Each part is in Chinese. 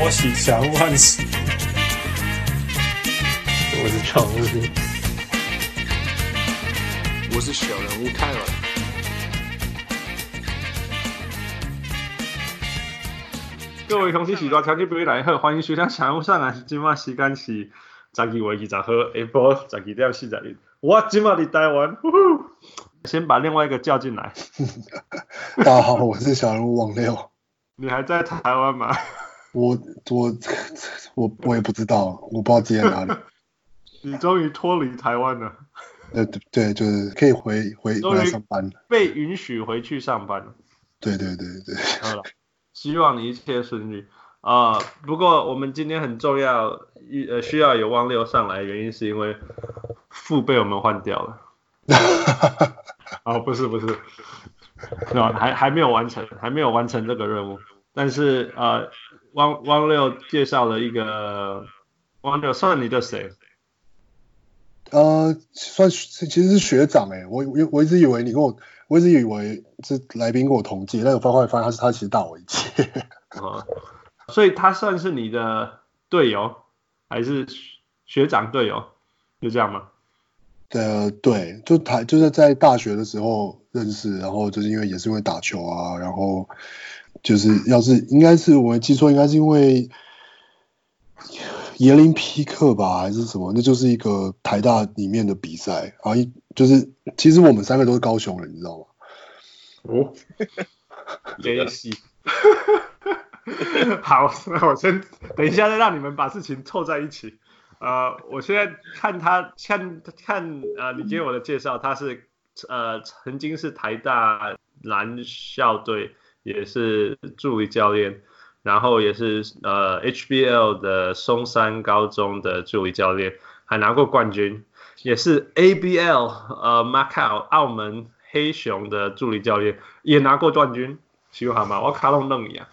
托喜祥万喜。我是常务，我是小人物泰尔。各位同事喜多，强气不会来贺，欢迎收听小人物上来。今晚时间是十二月二十号下晡十二点四十分。我今晚在台湾，先把另外一个叫进来。大家好，我是小人物王六。你还在台湾吗？我我我我也不知道，我不知道自己在哪里。你终于脱离台湾了。呃，对，就是可以回回回来上班了。被允许回去上班了。对对对对。好了，希望你一切顺利啊、呃！不过我们今天很重要，一呃需要有汪六上来，原因是因为副被我们换掉了。哦，不是不是，是吧？还还没有完成，还没有完成这个任务。但是呃，汪汪六介绍了一个，汪六算你的谁？呃，算其实是学长哎，我我我一直以为你跟我，我一直以为是来宾跟我同届，但我后来发现他是他其实大我一届。啊，所以他算是你的队友，还是学长队友？就这样吗？呃，对，就他就是在大学的时候认识，然后就是因为也是因为打球啊，然后就是要是应该是我没记错，应该是因为。椰林匹克吧，还是什么？那就是一个台大里面的比赛，啊一就是其实我们三个都是高雄人，你知道吗？哦，联系。好，那我先等一下再让你们把事情凑在一起。呃，我现在看他看看呃，你给我的介绍，他是呃曾经是台大篮校队，也是助理教练。然后也是呃 HBL 的松山高中的助理教练，还拿过冠军，也是 ABL 呃 Macau 澳门黑熊的助理教练，也拿过冠军，喜好吗？我卡龙弄一样。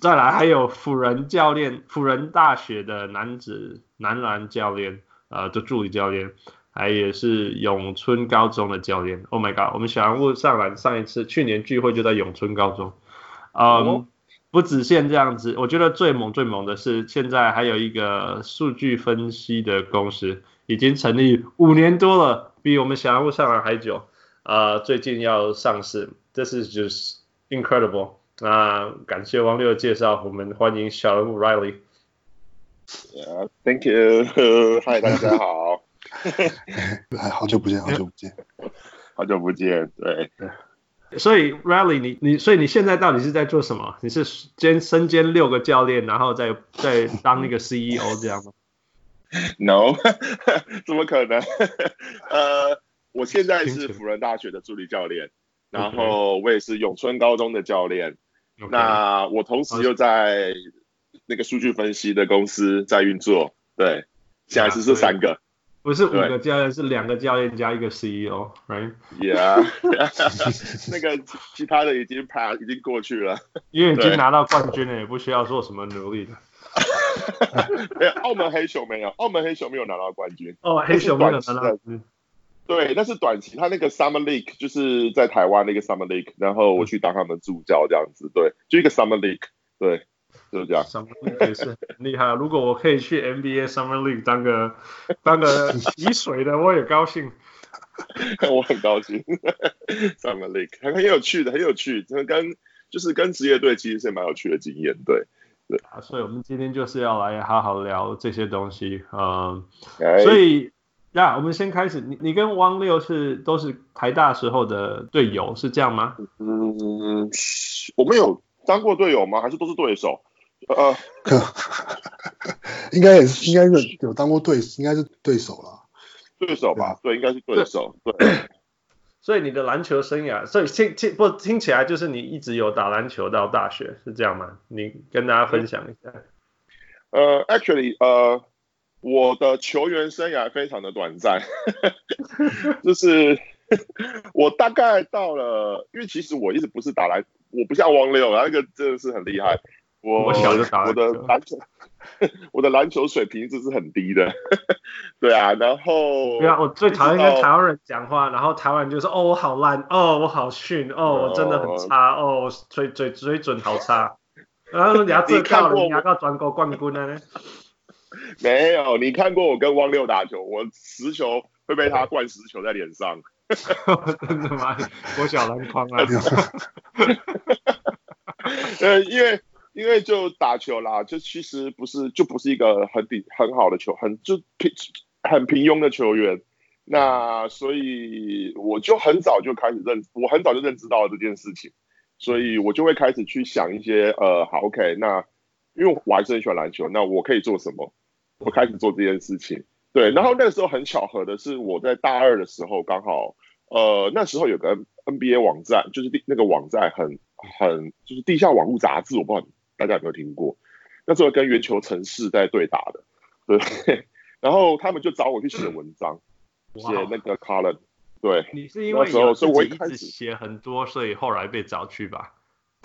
再来还有辅仁教练，辅仁大学的男子男篮教练呃的助理教练，还也是永春高中的教练。Oh my god，我们小人物上篮上一次去年聚会就在永春高中，嗯。Oh. 不只限这样子，我觉得最猛最猛的是，现在还有一个数据分析的公司已经成立五年多了，比我们小人物上篮还久。啊、呃，最近要上市，这是就是 incredible。那感谢王六的介绍，我们欢迎小人物 Riley。Yeah, thank you. Hi，大家好。好久不见，好久不见，好久不见，对。所以，Riley，你你，所以你现在到底是在做什么？你是兼身兼六个教练，然后再再当那个 CEO 这样吗？No，怎么可能？呃，我现在是辅仁大学的助理教练，然后我也是永春高中的教练。Okay. 那我同时又在那个数据分析的公司在运作。对，现在是这三个。不是五个教练，是两个教练加一个 CEO，right？Yeah，那个其他的已经 pass，已经过去了，因为已经拿到冠军了，也不需要做什么努力的。没有，澳门黑熊没有，澳门黑熊没有拿到冠军。哦，黑熊没有拿到冠军。对，那是短期，他那个 Summer League 就是在台湾那个 Summer League，然后我去当他们助教这样子，对，就一个 Summer League，对。就这样，Summer League 也是很厉害。如果我可以去 NBA Summer League 当个当个洗水的，我也高兴。我很高兴，Summer League 很很有趣的，很有趣，跟就是跟职业队其实是蛮有趣的经验，对对。啊，所以我们今天就是要来好好聊这些东西，嗯，所以呀，我们先开始，你你跟汪六是都是台大时候的队友，是这样吗？嗯，我们有当过队友吗？还是都是对手？呃，应该也是，应该是有当过对，应该是对手了。对手吧，对，应该是对手。对。所以你的篮球生涯，所以听听不听起来就是你一直有打篮球到大学，是这样吗？你跟大家分享一下。呃，actually，呃，我的球员生涯非常的短暂，就是我大概到了，因为其实我一直不是打篮，我不像汪六，那个真的是很厉害。我我小就打我的篮球，我的篮球水平一直是很低的，对啊，然后 对啊，我最讨厌跟台湾人讲话，然后台湾人就说哦我好烂，哦我好逊，哦我真的很差，哦我水水水准好差，然后你要这到了，你要到全国冠军了呢？没有，你看过我跟汪六打球，我十球会被他灌十球在脸上。真的吗？我小篮筐啊。呃，因为因为就打球啦，就其实不是就不是一个很顶很好的球，很就平很平庸的球员。那所以我就很早就开始认，我很早就认知到了这件事情，所以我就会开始去想一些呃，好，OK，那因为我还是很喜欢篮球，那我可以做什么？我开始做这件事情。对，然后那时候很巧合的是，我在大二的时候刚好，呃，那时候有个 NBA 网站，就是那个网站很很就是地下网络杂志，我不知道大家有没有听过。那时候跟圆球城市在对打的，对，然后他们就找我去写文章。写那个 column，对，你是因为有自己一直写很多，所以后来被找去吧？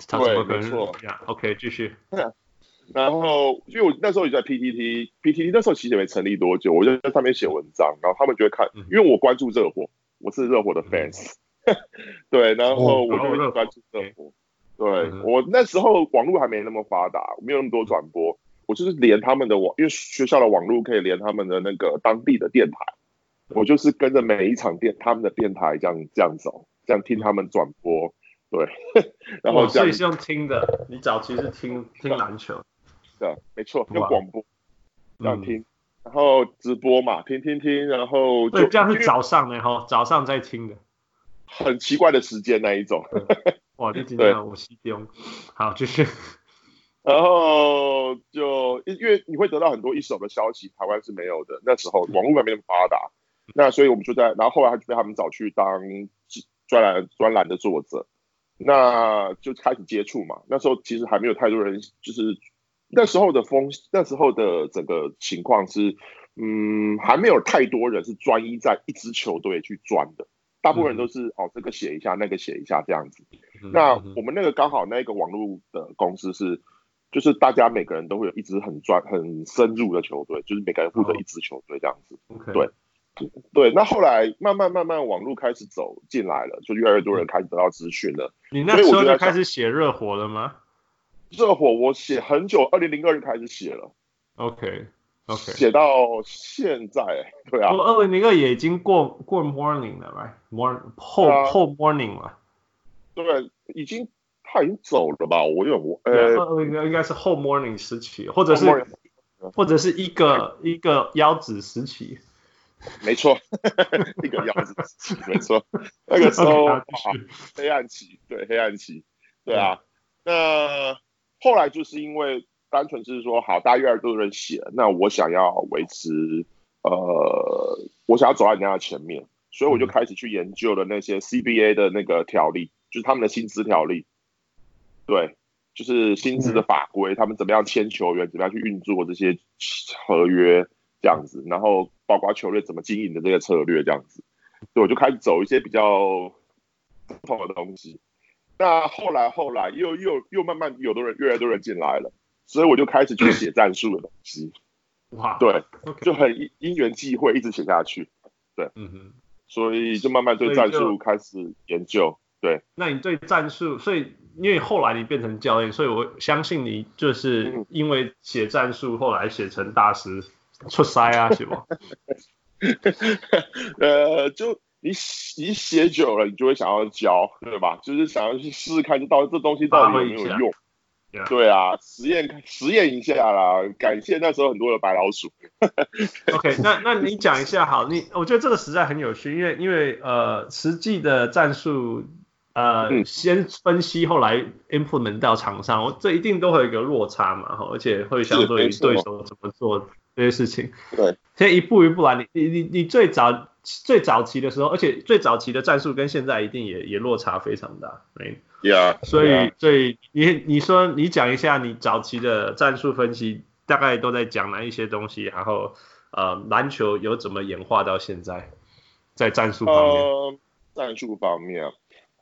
对，没错。OK，继续。然后，因为我那时候也在 PTT，PTT 那时候其实也没成立多久，我就在上面写文章，然后他们就会看，因为我关注热火，我是热火的 fans，对，然后我就会关注热火。对，我那时候网络还没那么发达，没有那么多转播，我就是连他们的网，因为学校的网络可以连他们的那个当地的电台。我就是跟着每一场电他们的电台这样这样走，这样听他们转播，对，然后所以是用听的，你早期是听听篮球，对，没错，用广播这样听，嗯、然后直播嘛，听听听，然后就这样是早上的哈，早上在听的，很奇怪的时间那一种，哇，你今天我西丢，好继续，然后就因为你会得到很多一手的消息，台湾是没有的，那时候网络还没那么发达。那所以我们就在，然后后来他就被他们找去当专栏专栏的作者，那就开始接触嘛。那时候其实还没有太多人，就是那时候的风，那时候的整个情况是，嗯，还没有太多人是专一在一支球队去钻的，大部分人都是哦这个写一下，那个写一下这样子。那我们那个刚好那个网络的公司是，就是大家每个人都会有一支很专很深入的球队，就是每个人负责一支球队这样子，对。对，那后来慢慢慢慢网络开始走进来了，就越来越多人开始得到资讯了。你那时候就开始写热火了吗？热火我写很久，二零零二就开始写了。OK OK，写到现在，对啊。我二零零二也已经过过 morning 了，right？morning 后后 morning 了。对，已经他已经走了吧？我有点我呃，二零零二应该是后 morning 时期，或者是或者是一个 一个腰子时期。没错，一个腰子时期，没错，那个时候啊，黑暗期，对，黑暗期，对啊，那后来就是因为单纯是说，好，大家越来越多人写，那我想要维持，呃，我想要走在人家的前面，所以我就开始去研究了那些 CBA 的那个条例，就是他们的薪资条例，对，就是薪资的法规，他们怎么样签球员，怎么样去运作这些合约。这样子，然后包括球队怎么经营的这个策略，这样子，所以我就开始走一些比较不同的东西。那后来后来又又又慢慢有的人越来越多人进来了，所以我就开始去写战术的东西。哇，对，就很因因缘际会一直写下去。对，嗯哼，所以就慢慢对战术开始研究。对，那你对战术，所以因为后来你变成教练，所以我相信你就是因为写战术，后来写成大师。出塞啊，是吗？呃，就你你写久了，你就会想要教，对吧？就是想要去试试看，这到这东西到底有没有用？对啊，实验实验一下啦。感谢那时候很多的白老鼠。OK，那那你讲一下好，你我觉得这个实在很有趣，因为因为呃，实际的战术呃，嗯、先分析，后来 implement 到场上，我这一定都会有一个落差嘛，哈，而且会相对于对手怎么做。这些事情，对，所以一步一步来。你你你你最早最早期的时候，而且最早期的战术跟现在一定也也落差非常大，对。Yeah。所以所以你你说你讲一下你早期的战术分析，大概都在讲哪一些东西，然后呃篮球有怎么演化到现在，在战术方面。呃，战术方面，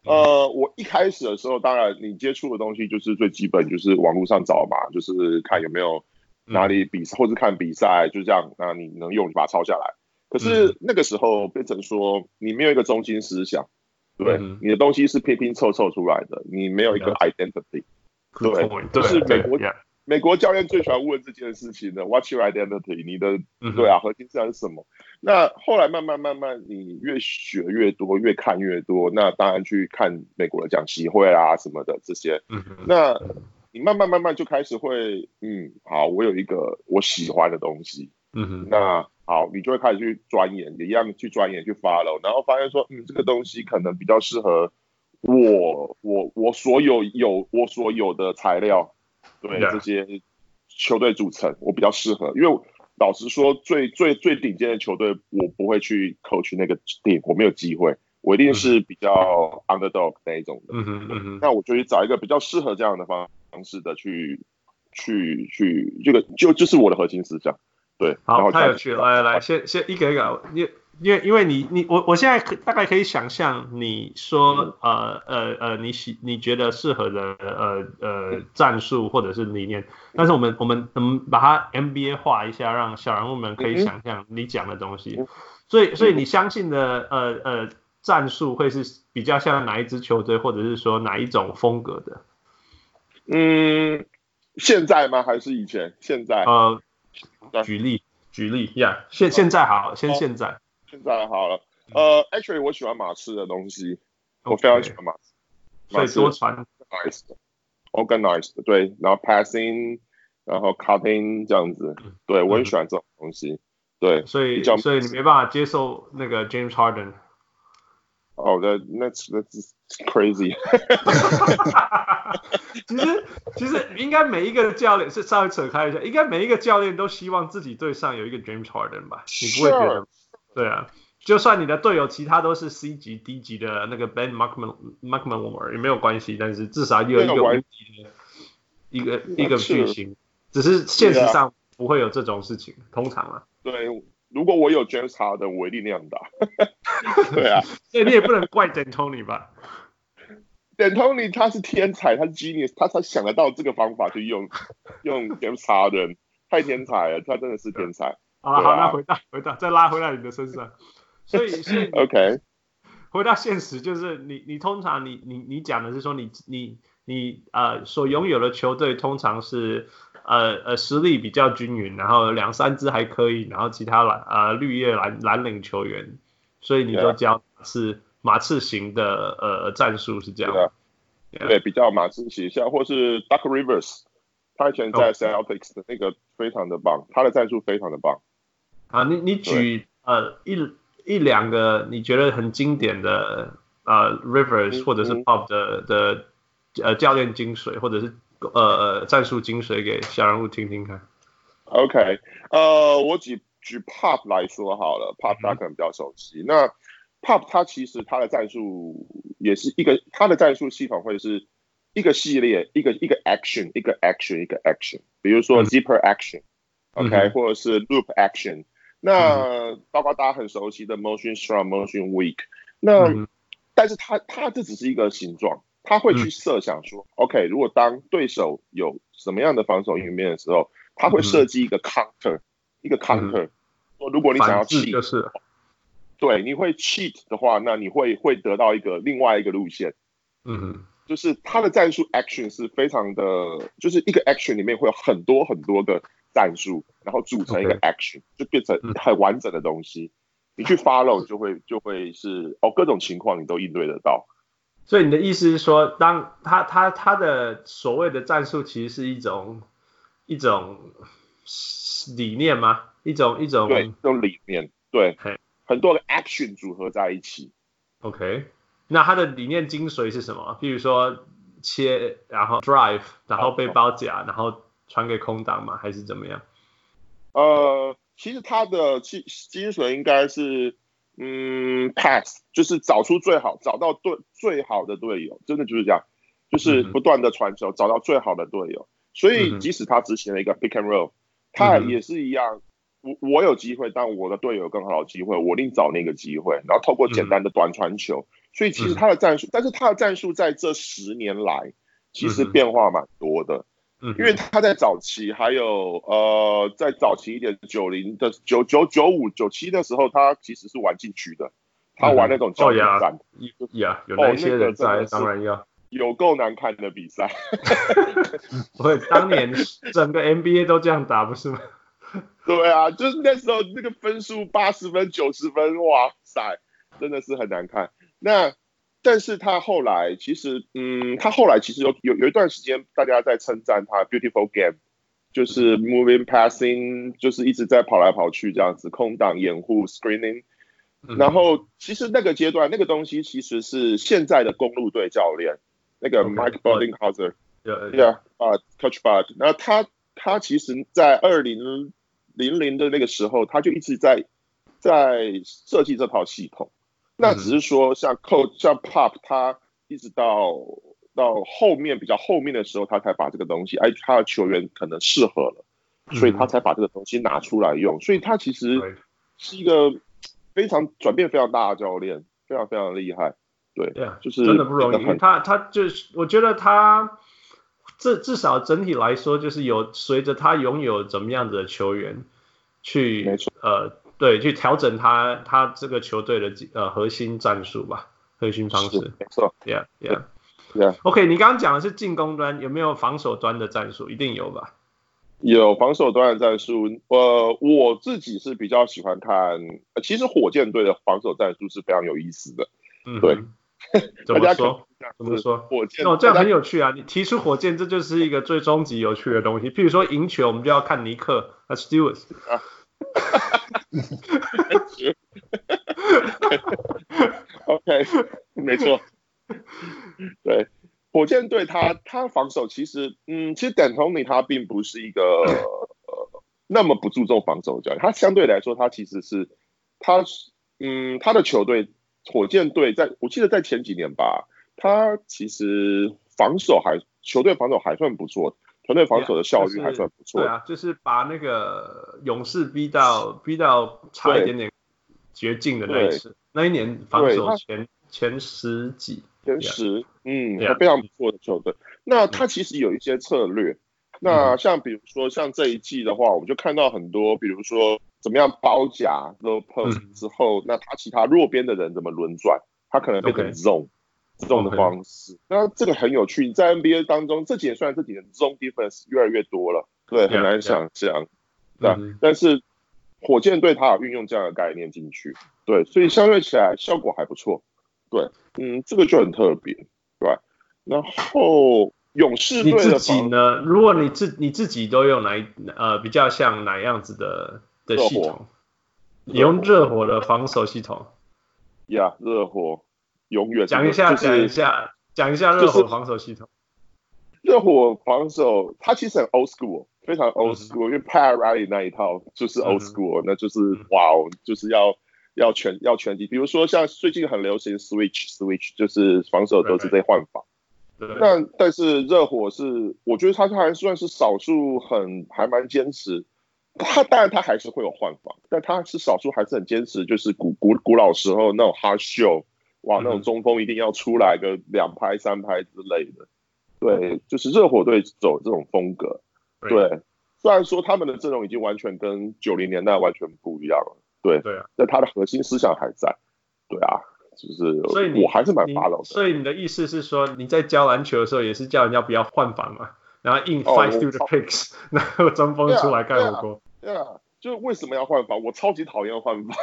呃，我一开始的时候，当然你接触的东西就是最基本，就是网络上找嘛，就是看有没有。哪里比赛，或是看比赛，就这样。那你能用，你把它抄下来。可是那个时候变成说，你没有一个中心思想，对，你的东西是拼拼凑凑出来的，你没有一个 identity。对，对就是美国对美国教练最喜欢问这件事情的，What's your identity？你的、嗯、对啊，核心思想是什么？那后来慢慢慢慢，你越学越多，越看越多，那当然去看美国的讲习会啊什么的这些。嗯、那你慢慢慢慢就开始会，嗯，好，我有一个我喜欢的东西。嗯那好，你就会开始去钻研，也一样去钻研去 follow，然后发现说，嗯，这个东西可能比较适合我，我我所有有我所有的材料，对.这些球队组成，我比较适合，因为老实说，最最最顶尖的球队，我不会去 coach 那个 team，我没有机会，我一定是比较 underdog 那一种的。嗯哼嗯哼，那我就去找一个比较适合这样的方方式的去去去，这个就就是我的核心思想。对，好，太有趣了。来来来，先先一个一个，因因为因为你你我我现在可大概可以想象你说呃呃呃你喜你觉得适合的呃呃战术或者是理念，但是我们我们我们把它 MBA 化一下，让小人物们可以想象你讲的东西。所以所以你相信的呃呃战术会是比较像哪一支球队，或者是说哪一种风格的？嗯，现在吗？还是以前？现在？呃。举例，举例呀，现现在好，先现在，现在好了。呃，actually，我喜欢马刺的东西，我非常喜欢马刺，所以多传，organized，organized，对，然后 passing，然后 cutting 这样子，对我很喜欢这种东西，对，所以所以你没办法接受那个 James Harden。哦，那那那 crazy。其实其实应该每一个教练是稍微扯开一下，应该每一个教练都希望自己队上有一个 James Harden 吧？你不会觉得？对啊，就算你的队友其他都是 C 级、D 级的那个 Ben McMillan、McMillan 也没有关系，但是至少有一个无敌的一个一个巨星，只是现实上不会有这种事情，通常啊。对。如果我有 James Harden，我一定那样打。对啊，所以你也不能怪 d a n t o n y 吧 d a n t o n y 他是天才，他是 genius，他才想得到这个方法去用用 James Harden，太天才了，他真的是天才。好了，好，那回到回到再拉回到你的身上。所以所以 OK，回到现实，就是你你通常你你你讲的是说你你你呃所拥有的球队通常是。呃呃，实力比较均匀，然后两三支还可以，然后其他蓝呃绿叶蓝蓝领球员，所以你都教是马刺型的呃战术是这样。对，比较马刺型，像或是 Duck Rivers，他以前在 Celtics 的那个非常的棒，他的战术非常的棒。啊，你你举呃一一两个你觉得很经典的呃 Rivers 或者是 Pop 的、嗯、的呃教练精髓，或者是。呃，战术精髓给小人物听听看。OK，呃，我举举 Pop 来说好了，Pop 他可能比较熟悉。嗯、那 Pop 他其实他的战术也是一个，他的战术系统会是一个系列，一个一个 action，一个 action，一个 action。比如说 Zipper action，OK，、嗯、或者是 Loop action、嗯。那包括大家很熟悉的 Motion Strong，Motion Weak。那、嗯、但是他他这只是一个形状。他会去设想说、嗯、，OK，如果当对手有什么样的防守应变的时候，他会设计一个 counter，、嗯、一个 counter。说、嗯、如果你想要 cheat，就是对，你会 cheat 的话，那你会会得到一个另外一个路线。嗯，就是他的战术 action 是非常的，就是一个 action 里面会有很多很多个战术，然后组成一个 action，Okay. 就变成很完整的东西。嗯、你去 follow 就会就会是哦，各种情况你都应对得到。所以你的意思是说，当他他他的所谓的战术，其实是一种一种理念吗？一种一种对，一种理念，对，嘿很多的 action 组合在一起。OK，那他的理念精髓是什么？比如说切，然后 drive，然后被包夹，然后传给空档吗？还是怎么样？呃，其实他的精精髓应该是。嗯，pass 就是找出最好，找到对最好的队友，真的就是这样，就是不断的传球，找到最好的队友。所以即使他执行了一个 pick and roll，他也是一样。我我有机会，但我的队友有更好的机会，我一定找那个机会，然后透过简单的短传球。所以其实他的战术，但是他的战术在这十年来其实变化蛮多的。嗯，因为他在早期还有呃，在早期一点九零的九九九五九七的时候，他其实是玩禁区的，他玩那种焦点战，呀，有那些人在，当然要。有够难看的比赛。不会，当年整个 NBA 都这样打，不是吗？对啊，就是那时候那个分数八十分、九十分，哇塞，真的是很难看。那但是他后来其实，嗯，他后来其实有有有一段时间，大家在称赞他 beautiful game，就是 moving passing，就是一直在跑来跑去这样子，空档掩护 screening。然后其实那个阶段那个东西其实是现在的公路队教练那个 Mike Budenholzer，yeah，啊，Coach Bud，那他他其实在二零零零的那个时候，他就一直在在设计这套系统。那只是说像 Coach 像 Pop，他一直到到后面比较后面的时候，他才把这个东西，哎，他的球员可能适合了，所以他才把这个东西拿出来用。所以他其实是一个。非常转变非常大的教练，非常非常厉害，对，就是真的不容易。他他就是，我觉得他至至少整体来说，就是有随着他拥有怎么样子的球员去，呃，对，去调整他他这个球队的呃核心战术吧，核心方式，没错，Yeah Yeah Yeah。OK，你刚刚讲的是进攻端，有没有防守端的战术？一定有吧。有防守端的战术，呃，我自己是比较喜欢看，其实火箭队的防守战术是非常有意思的，嗯，对，怎么说？怎么说？火箭哦，这样很有趣啊！你提出火箭，这就是一个最终极有趣的东西。譬如说赢球，我们就要看尼克和 Stewart 啊，哈哈哈 OK，没错，对。火箭队他他防守其实，嗯，其实 D'Antoni 他并不是一个呃那么不注重防守的教练，他相对来说他其实是他嗯他的球队火箭队在我记得在前几年吧，他其实防守还球队防守还算不错，团队防守的效率还算不错。对啊，就是把那个勇士逼到逼到差一点点绝境的那一次，那一年防守前前十几。前十，嗯，非常不错的球队。那他其实有一些策略。那像比如说像这一季的话，我们就看到很多，比如说怎么样包夹 low post 之后，那他其他弱边的人怎么轮转，他可能变成 zone zone 的方式。那这个很有趣，在 NBA 当中，这几年虽然这几年 zone defense 越来越多了，对，很难想象。对，但是火箭队他有运用这样的概念进去，对，所以相对起来效果还不错。对，嗯，这个就很特别，对。然后勇士队自己呢？如果你自你自己都用哪一呃比较像哪样子的的系统？你用热火的防守系统？呀，热火永远讲一下，讲一下，讲一下热火防守系统。热火防守，它其实很 old school，非常 old school，因为 Pat Riley 那一套就是 old school，那就是哇哦，就是要。要全要全击，比如说像最近很流行 switch switch，就是防守都是在换防。对，对。那但是热火是，我觉得他还算是少数很还蛮坚持。他当然他还是会有换防，但他是少数还是很坚持，就是古古古老时候那种 hard show，哇，那种中锋一定要出来个两拍三拍之类的。对，就是热火队走这种风格。对。虽然说他们的阵容已经完全跟九零年代完全不一样了。对对啊，但他的核心思想还在，对啊，就是所以我还是蛮 follow 的。所以你的意思是说，你在教篮球的时候也是叫人家不要换防嘛，然后硬 fight through the picks，然后中锋出来盖火锅。对啊，就为什么要换防？我超级讨厌换防。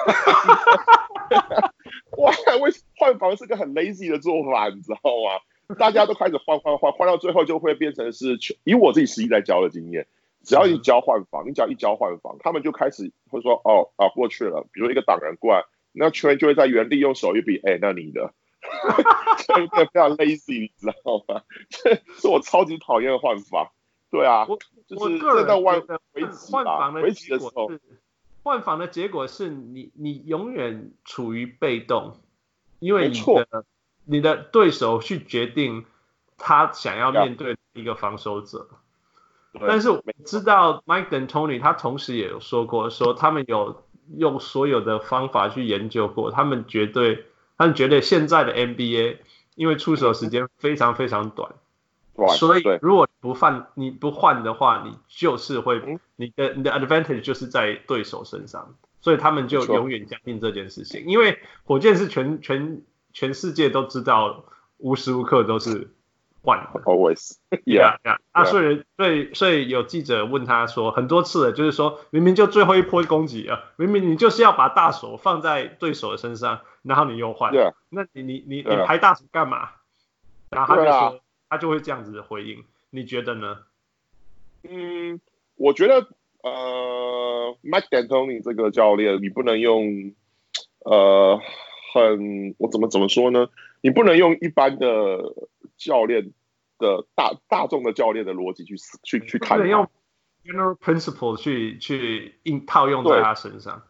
哇，为换房是个很 lazy 的做法，你知道吗？大家都开始换换换，换到最后就会变成是球。以我自己实际在教的经验。只要一交换房，你只要一交换房，他们就开始会说哦啊过去了，比如一个挡人过来，那球员就会在原地用手一比，哎、欸，那你的，这个非常 lazy，你知道吗？这是我超级讨厌换房，对啊，就是这到外围换防的结果是，换防的结果是你你永远处于被动，因为你的你的对手去决定他想要面对一个防守者。但是我知道 Mike D'Antoni 他同时也有说过，说他们有用所有的方法去研究过，他们绝对，他们觉得现在的 NBA 因为出手时间非常非常短，所以如果不换你不换的话，你就是会你的你的 advantage 就是在对手身上，所以他们就永远相信这件事情，因为火箭是全全全世界都知道无时无刻都是。换。Always，Yeah, yeah. 啊，Yeah. 所以所以所以有记者问他说，很多次了，就是说明明就最后一波攻击啊，明明你就是要把大手放在对手的身上，然后你又换.那你你你你.拍大手干嘛？然后他就说，他就会这样子的回应，你觉得呢？嗯，我觉得呃，Mike D'Antoni 这个教练，你不能用呃很我怎么怎么说呢？你不能用一般的教练的大大众的教练的逻辑去思去去看他不能用 general principle 去去应套用在他身上。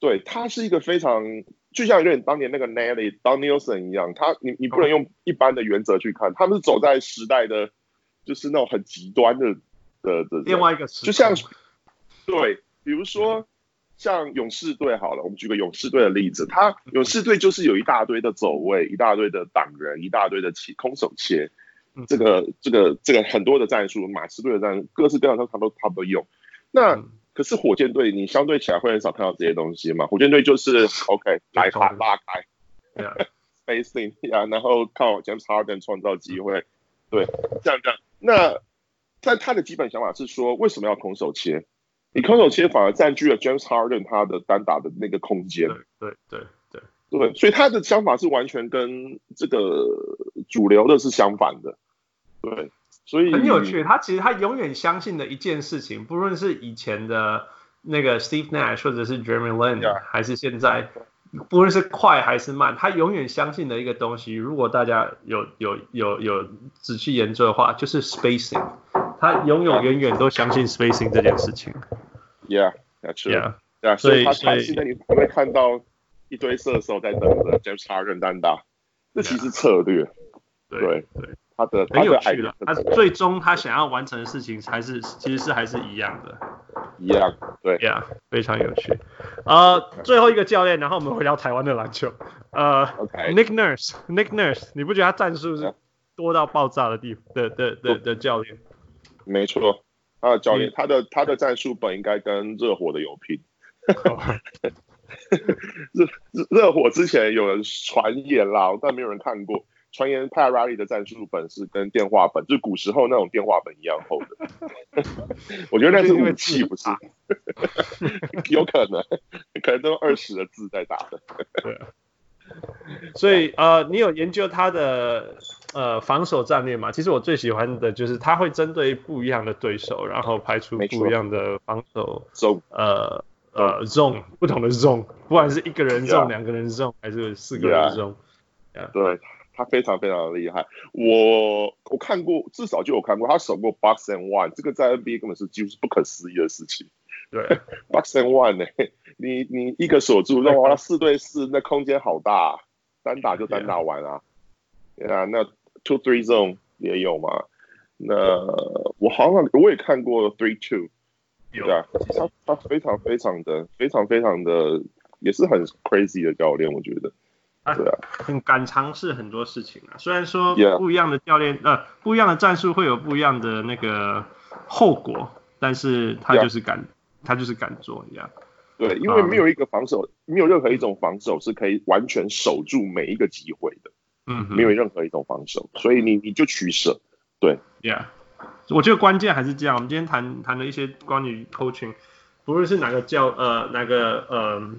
对他是一个非常，就像有点当年那个 Nelly Danielson 一样，他你你不能用一般的原则去看，他们是走在时代的，就是那种很极端的的的。另外一个时就像对，比如说像勇士队好了，我们举个勇士队的例子，他 勇士队就是有一大堆的走位，一大堆的挡人，一大堆的切空手切，这个这个这个很多的战术，马刺队的战术，各式各样的他都他都用。那、嗯可是火箭队，你相对起来会很少看到这些东西嘛？火箭队就是 OK 来卡拉开，spacing 呀，然后靠 James Harden 创造机会，对，这样这样。那但他的基本想法是说，为什么要空手切？你空手切反而占据了 James Harden 他的单打的那个空间。对对对对对，所以他的想法是完全跟这个主流的是相反的。对。所以很有趣，他其实他永远相信的一件事情，不论是以前的那个 Steve Nash 或者是 Jeremy Lin，、yeah. 还是现在，不论是快还是慢，他永远相信的一个东西，如果大家有有有有仔细研究的话，就是 spacing。他永永远远都相信 spacing 这件事情。Yeah，that's true。Yeah，所以他他现在你会看到一堆射手在等着 James Harden 单打，这其实策略。Yeah. 对对。对他的很有趣了，他最终他想要完成的事情还是其实是还是一样的，一样，对，Yeah，非常有趣。呃，最后一个教练，然后我们回到台湾的篮球，呃、okay.，Nick Nurse，Nick Nurse，你不觉得他战术是多到爆炸的地的的的的，的教练？没错，他的教练，他的他的战术本应该跟热火的有拼。热热火之前有人传言啦，但没有人看过。传言 Pat Riley 的战术本是跟电话本，就是古时候那种电话本一样厚的。我觉得那是武器，不是？有可能，可能都二十个字在打的。对啊。所以呃，你有研究他的呃防守战略吗？其实我最喜欢的就是他会针对不一样的对手，然后排出不一样的防守。zone 呃呃 zone 不同的 zone，不管是一个人 zone. 两个人 zone 还是四个人 zone。对。他非常非常的厉害，我我看过，至少就有看过，他守过 box and one，这个在 NBA 根本是几乎是不可思议的事情。对，box and one 呢、欸，你你一个锁住，那哇，四对四，那空间好大，单打就单打完啊。对啊，那 two three zone 也有嘛？那我好像我也看过 three two，对啊，他他非常非常的非常非常的也是很 crazy 的教练，我觉得。对啊，很敢尝试很多事情啊。虽然说不一样的教练，呃，不一样的战术会有不一样的那个后果，但是他就是敢，他就是敢做一样。对，因为没有一个防守，没有任何一种防守是可以完全守住每一个机会的。嗯，没有任何一种防守，所以你你就取舍。对，Yeah，我觉得关键还是这样。我们今天谈谈了一些关于 coaching，不论是哪个教，呃，哪个，呃。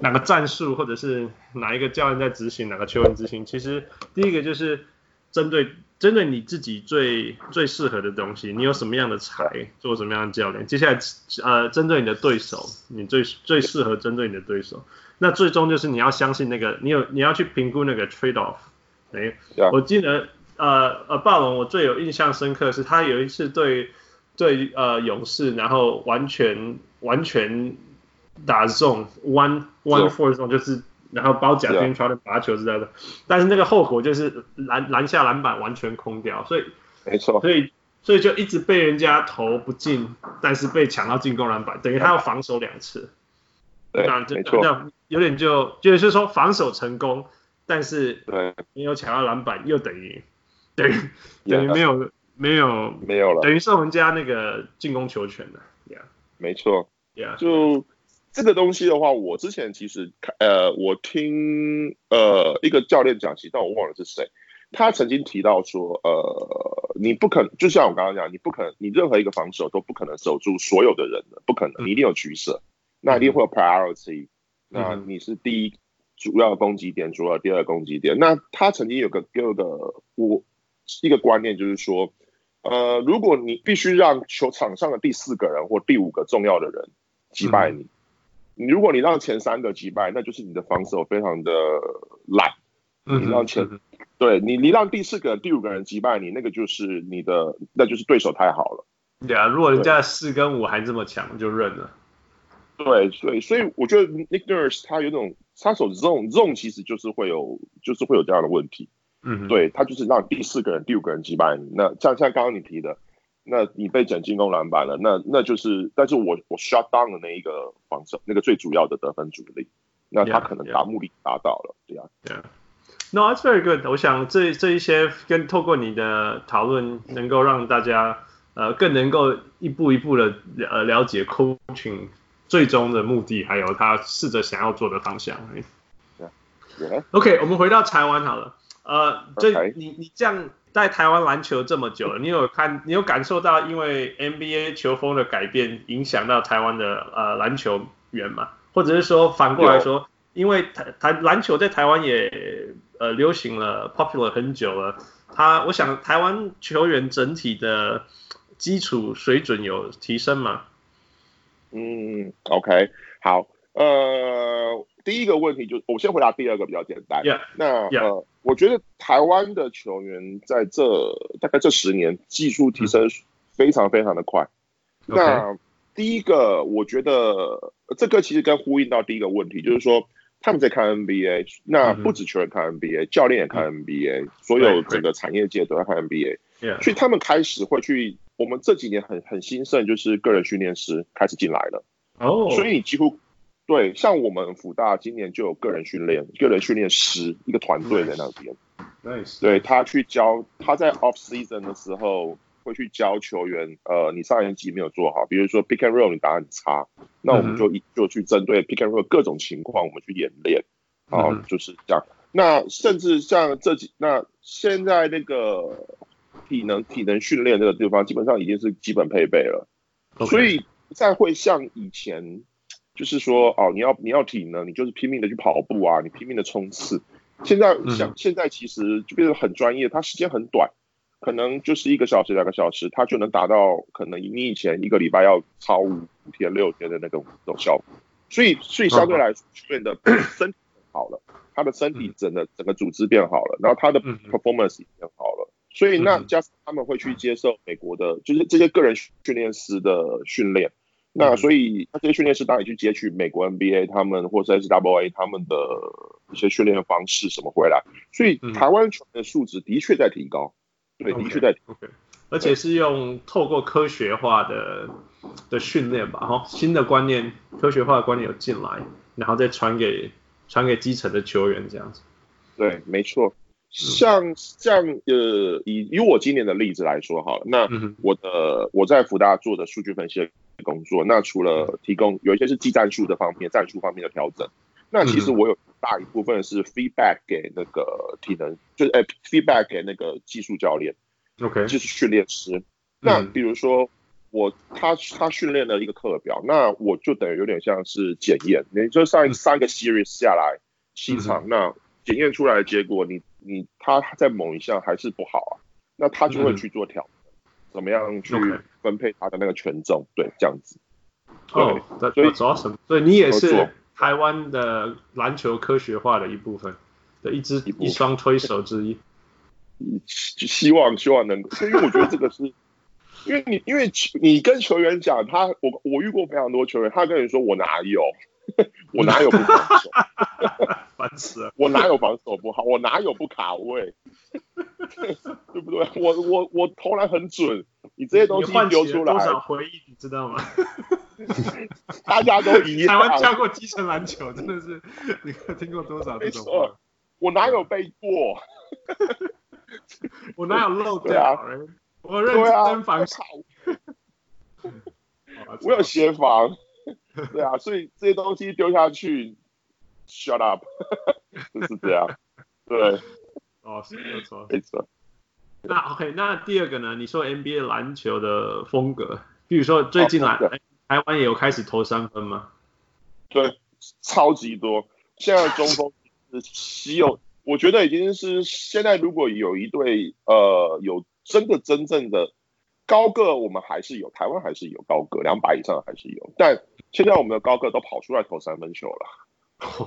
哪个战术，或者是哪一个教练在执行，哪个球员执行，其实第一个就是针对针对你自己最最适合的东西，你有什么样的才做什么样的教练。接下来呃，针对你的对手，你最最适合针对你的对手。那最终就是你要相信那个，你有你要去评估那个 trade off。哎，我记得呃呃霸龙，我最有印象深刻是他有一次对对呃勇士，然后完全完全。打 zone one one four zone 就是，然后包夹边传的罚球之类的，但是那个后果就是篮篮下篮板完全空掉，所以没错，所以所以就一直被人家投不进，但是被抢到进攻篮板，等于他要防守两次，对，没错。那有点就就是说防守成功，但是对。没有抢到篮板，又等于 等于等于没有没有没有了，等于送人家那个进攻球权了，yeah，没错，yeah，就。这个东西的话，我之前其实看，呃，我听呃一个教练讲起，但我忘了是谁。他曾经提到说，呃，你不可能，就像我刚刚讲，你不可能，你任何一个防守都不可能守住所有的人的，不可能，你一定有取舍，那一定会有 priority，那你是第一主要攻击点，主要第二攻击点。那他曾经有个第二个我一个观念就是说，呃，如果你必须让球场上的第四个人或第五个重要的人击败你，你如果你让前三个击败，那就是你的防守非常的烂。你让前，对你，你让第四个、第五个人击败你，那个就是你的，那就是对手太好了。对啊，如果人家四跟五还这么强，就认了。对，所以所以我觉得 Nick Nurse 他有种杀手 zone zone 其实就是会有，就是会有这样的问题。嗯，对他就是让第四个人、第五个人击败你。那像像刚刚你提的，那你被捡进攻篮板了，那那就是，但是我我 shut down 的那一个防守，那个最主要的得分主力，那他可能达目的达到了，对啊。Yeah. No, that's very good. 我想这这一些跟透过你的讨论，能够让大家呃更能够一步一步的呃了解 coaching 最终的目的，还有他试着想要做的方向。Yeah. OK，我们回到台湾好了。呃，这 Okay. 你你这样在台湾篮球这么久了，你有看你有感受到因为 NBA 球风的改变影响到台湾的呃篮球员吗？或者是说反过来说，因为台台篮球在台湾也呃，流行了，popular 很久了。他，我想台湾球员整体的基础水准有提升吗？嗯，OK，好，呃，第一个问题就我先回答第二个比较简单。Yeah, 那.呃，我觉得台湾的球员在这大概这十年技术提升非常非常的快。嗯、那第一个，我觉得这个其实跟呼应到第一个问题，就是说。他们在看 NBA，那不止球员看 NBA，、嗯、教练也看 NBA，、嗯、所有整个产业界都在看 NBA，所以他们开始会去。我们这几年很很兴盛，就是个人训练师开始进来了。哦，所以你几乎对，像我们福大今年就有个人训练，个人训练师一个团队在那边。Nice，对他去教，他在 off season 的时候。会去教球员，呃，你上一季没有做好，比如说 pick and roll 你打很差，那我们就一就去针对 pick and roll 各种情况，我们去演练，啊、嗯，就是这样。那甚至像这几，那现在那个体能体能训练这个地方，基本上已经是基本配备了.所以再会像以前，就是说哦，你要你要体能，你就是拼命的去跑步啊，你拼命的冲刺。现在想、嗯、现在其实就变得很专业，它时间很短。可能就是一个小时、两个小时，它就能达到可能你以前一个礼拜要超五天、六天的那种那种效果。所以，所以相对来说，练的 身体好了，他的身体整个整个组织变好了，然后他的 performance 也变好了。所以，那加上他们会去接受美国的，就是这些个人训练师的训练。那所以，他这些训练师当然去接取美国 NBA 他们或者 NCAA 他们的一些训练方式什么回来。所以，台湾球员的素质的确在提高。对，的确在。OK，而且是用透过科学化的的训练吧，哈，新的观念、科学化的观念有进来，然后再传给传给基层的球员这样子。对，没错。像像呃，以以我今年的例子来说好了，那我的我在福大做的数据分析的工作，那除了提供有一些是技战术的方面、战术方面的调整，那其实我有大一部分是 feedback 给那个体能，就是呃 feedback 给那个技术教练，OK，就是训练师。那比如说我他他训练了一个课表，那我就等于有点像是检验，你就上一三个 series 下来七场，那检验出来的结果你。你他在某一项还是不好啊，那他就会去做调，嗯、怎么样去分配他的那个权重，对，这样子。哦，所以主要什么？所以你也是台湾的篮球科学化的一部分的一支一双推手之一。希望希望能够，因为我觉得这个是，因为你因为你跟球员讲，他我我遇过非常多球员，他跟你说我哪有。我哪有不防守？烦死了！我哪有防守不好？我哪有不卡位？对不对？我我我投篮很准，你这些东西丢出来，多少回忆你知道吗？大家都一样。台湾教过基层篮球，真的是你听过多少这种话？我哪有背过？我哪有漏掉？啊、我认真防守。我有协防。对啊，所以这些东西丢下去，shut up，就是这样。对，哦，是没错，没错。那 OK，那第二个呢？你说 NBA 篮球的风格，比如说最近来、哦、台湾也有开始投三分吗？对，超级多。现在中锋是稀有，我觉得已经是现在如果有一队呃有真的真正的高个，我们还是有，台湾还是有高个，两百以上还是有。但现在我们的高个都跑出来投三分球了，哦、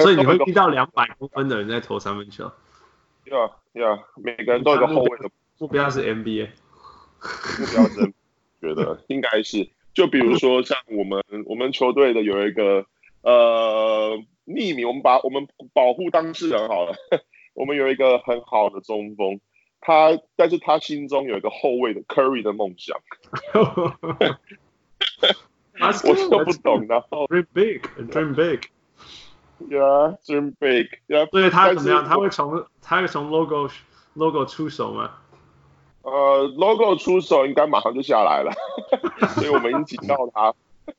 所以你会遇到两百公分的人在投三分球。对啊，对啊，每个人都有个后卫的目标是 NBA，目标是觉得应该是，就比如说像我们我们球队的有一个呃匿名，我们把我们保护当事人好了，我们有一个很好的中锋，他但是他心中有一个后卫的 Curry 的梦想，我都不懂，然后 Dream big，Dream big。Yeah, dream big. Yeah. 所以他怎么样？他会从他会从 logo logo 出手吗？呃，logo 出手应该马上就下来了，所以我们已经警告他，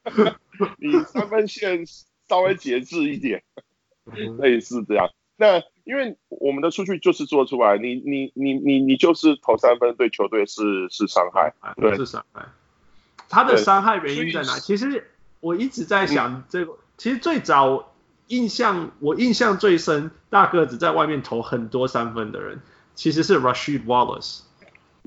你三分线稍微节制一点，类似这样。那因为我们的数据就是做出来，你你你你你就是投三分对球队是是伤害，对，是伤害。他的伤害原因在哪？其实我一直在想这个，嗯、其实最早。印象我印象最深，大个子在外面投很多三分的人，其实是 Rasheed Wallace。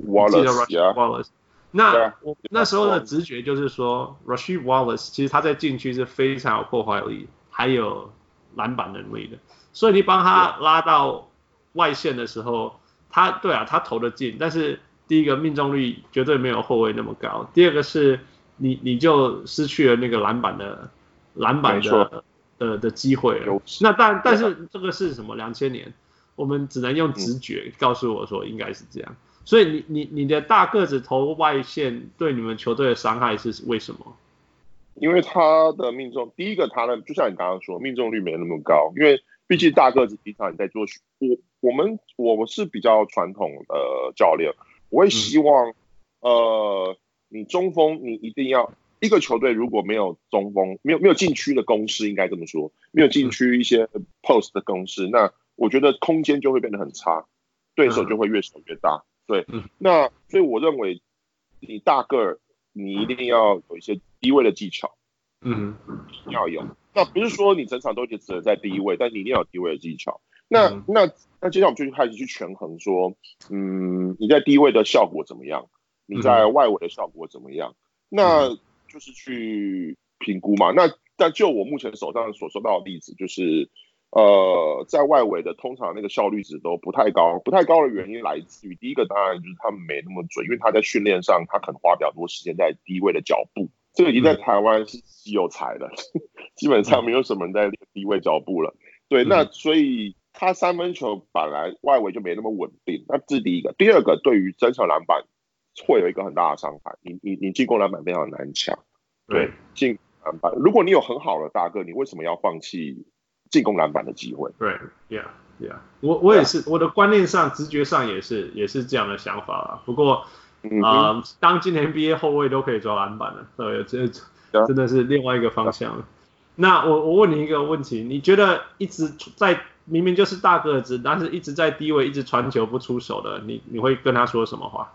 Wallace，记得 Rasheed Wallace。那我那时候的直觉就是说，Rasheed Wallace 其实他在禁区是非常有破坏力，还有篮板能力的。所以你帮他拉到外线的时候，他对啊，他投得进，但是第一个命中率绝对没有后卫那么高。第二个是你你就失去了那个篮板的篮板的。的的机会了，那但但是这个是什么？两千年，我们只能用直觉告诉我说应该是这样。所以你你你的大个子投外线对你们球队的伤害是为什么？因为他的命中，第一个他的就像你刚刚说，命中率没那么高。因为毕竟大个子平常你在做，我我们我们是比较传统的教练，我会希望、嗯、呃你中锋你一定要。一个球队如果没有中锋，没有没有禁区的攻势，应该这么说，没有禁区一些 post 的攻势，那我觉得空间就会变得很差，对手就会越守越大。对，那所以我认为你大个儿，你一定要有一些低位的技巧，嗯，要有。那不是说你整场都只能在低位，但你一定要有低位的技巧。那那那接下来我们就开始去权衡说，嗯，你在低位的效果怎么样？你在外围的效果怎么样？那就是去评估嘛，那但就我目前手上所收到的例子，就是呃，在外围的通常那个效率值都不太高，不太高的原因来自于第一个当然就是他们没那么准，因为他在训练上他可能花比较多时间在低位的脚步，这个已经在台湾是稀有才了，嗯、基本上没有什么人在练低位脚步了。对，那所以他三分球本来外围就没那么稳定，那这是第一个，第二个对于增强篮板。会有一个很大的伤害，你你你进攻篮板非常难抢，对，进篮板，如果你有很好的大哥，你为什么要放弃进攻篮板的机会？对，Yeah Yeah，我我也是，我的观念上、直觉上也是也是这样的想法啊。不过，嗯、呃，当今年 NBA 后卫都可以抓篮板了，对，这真的是另外一个方向了。那我我问你一个问题，你觉得一直在明明就是大个子，但是一直在低位一直传球不出手的，你你会跟他说什么话？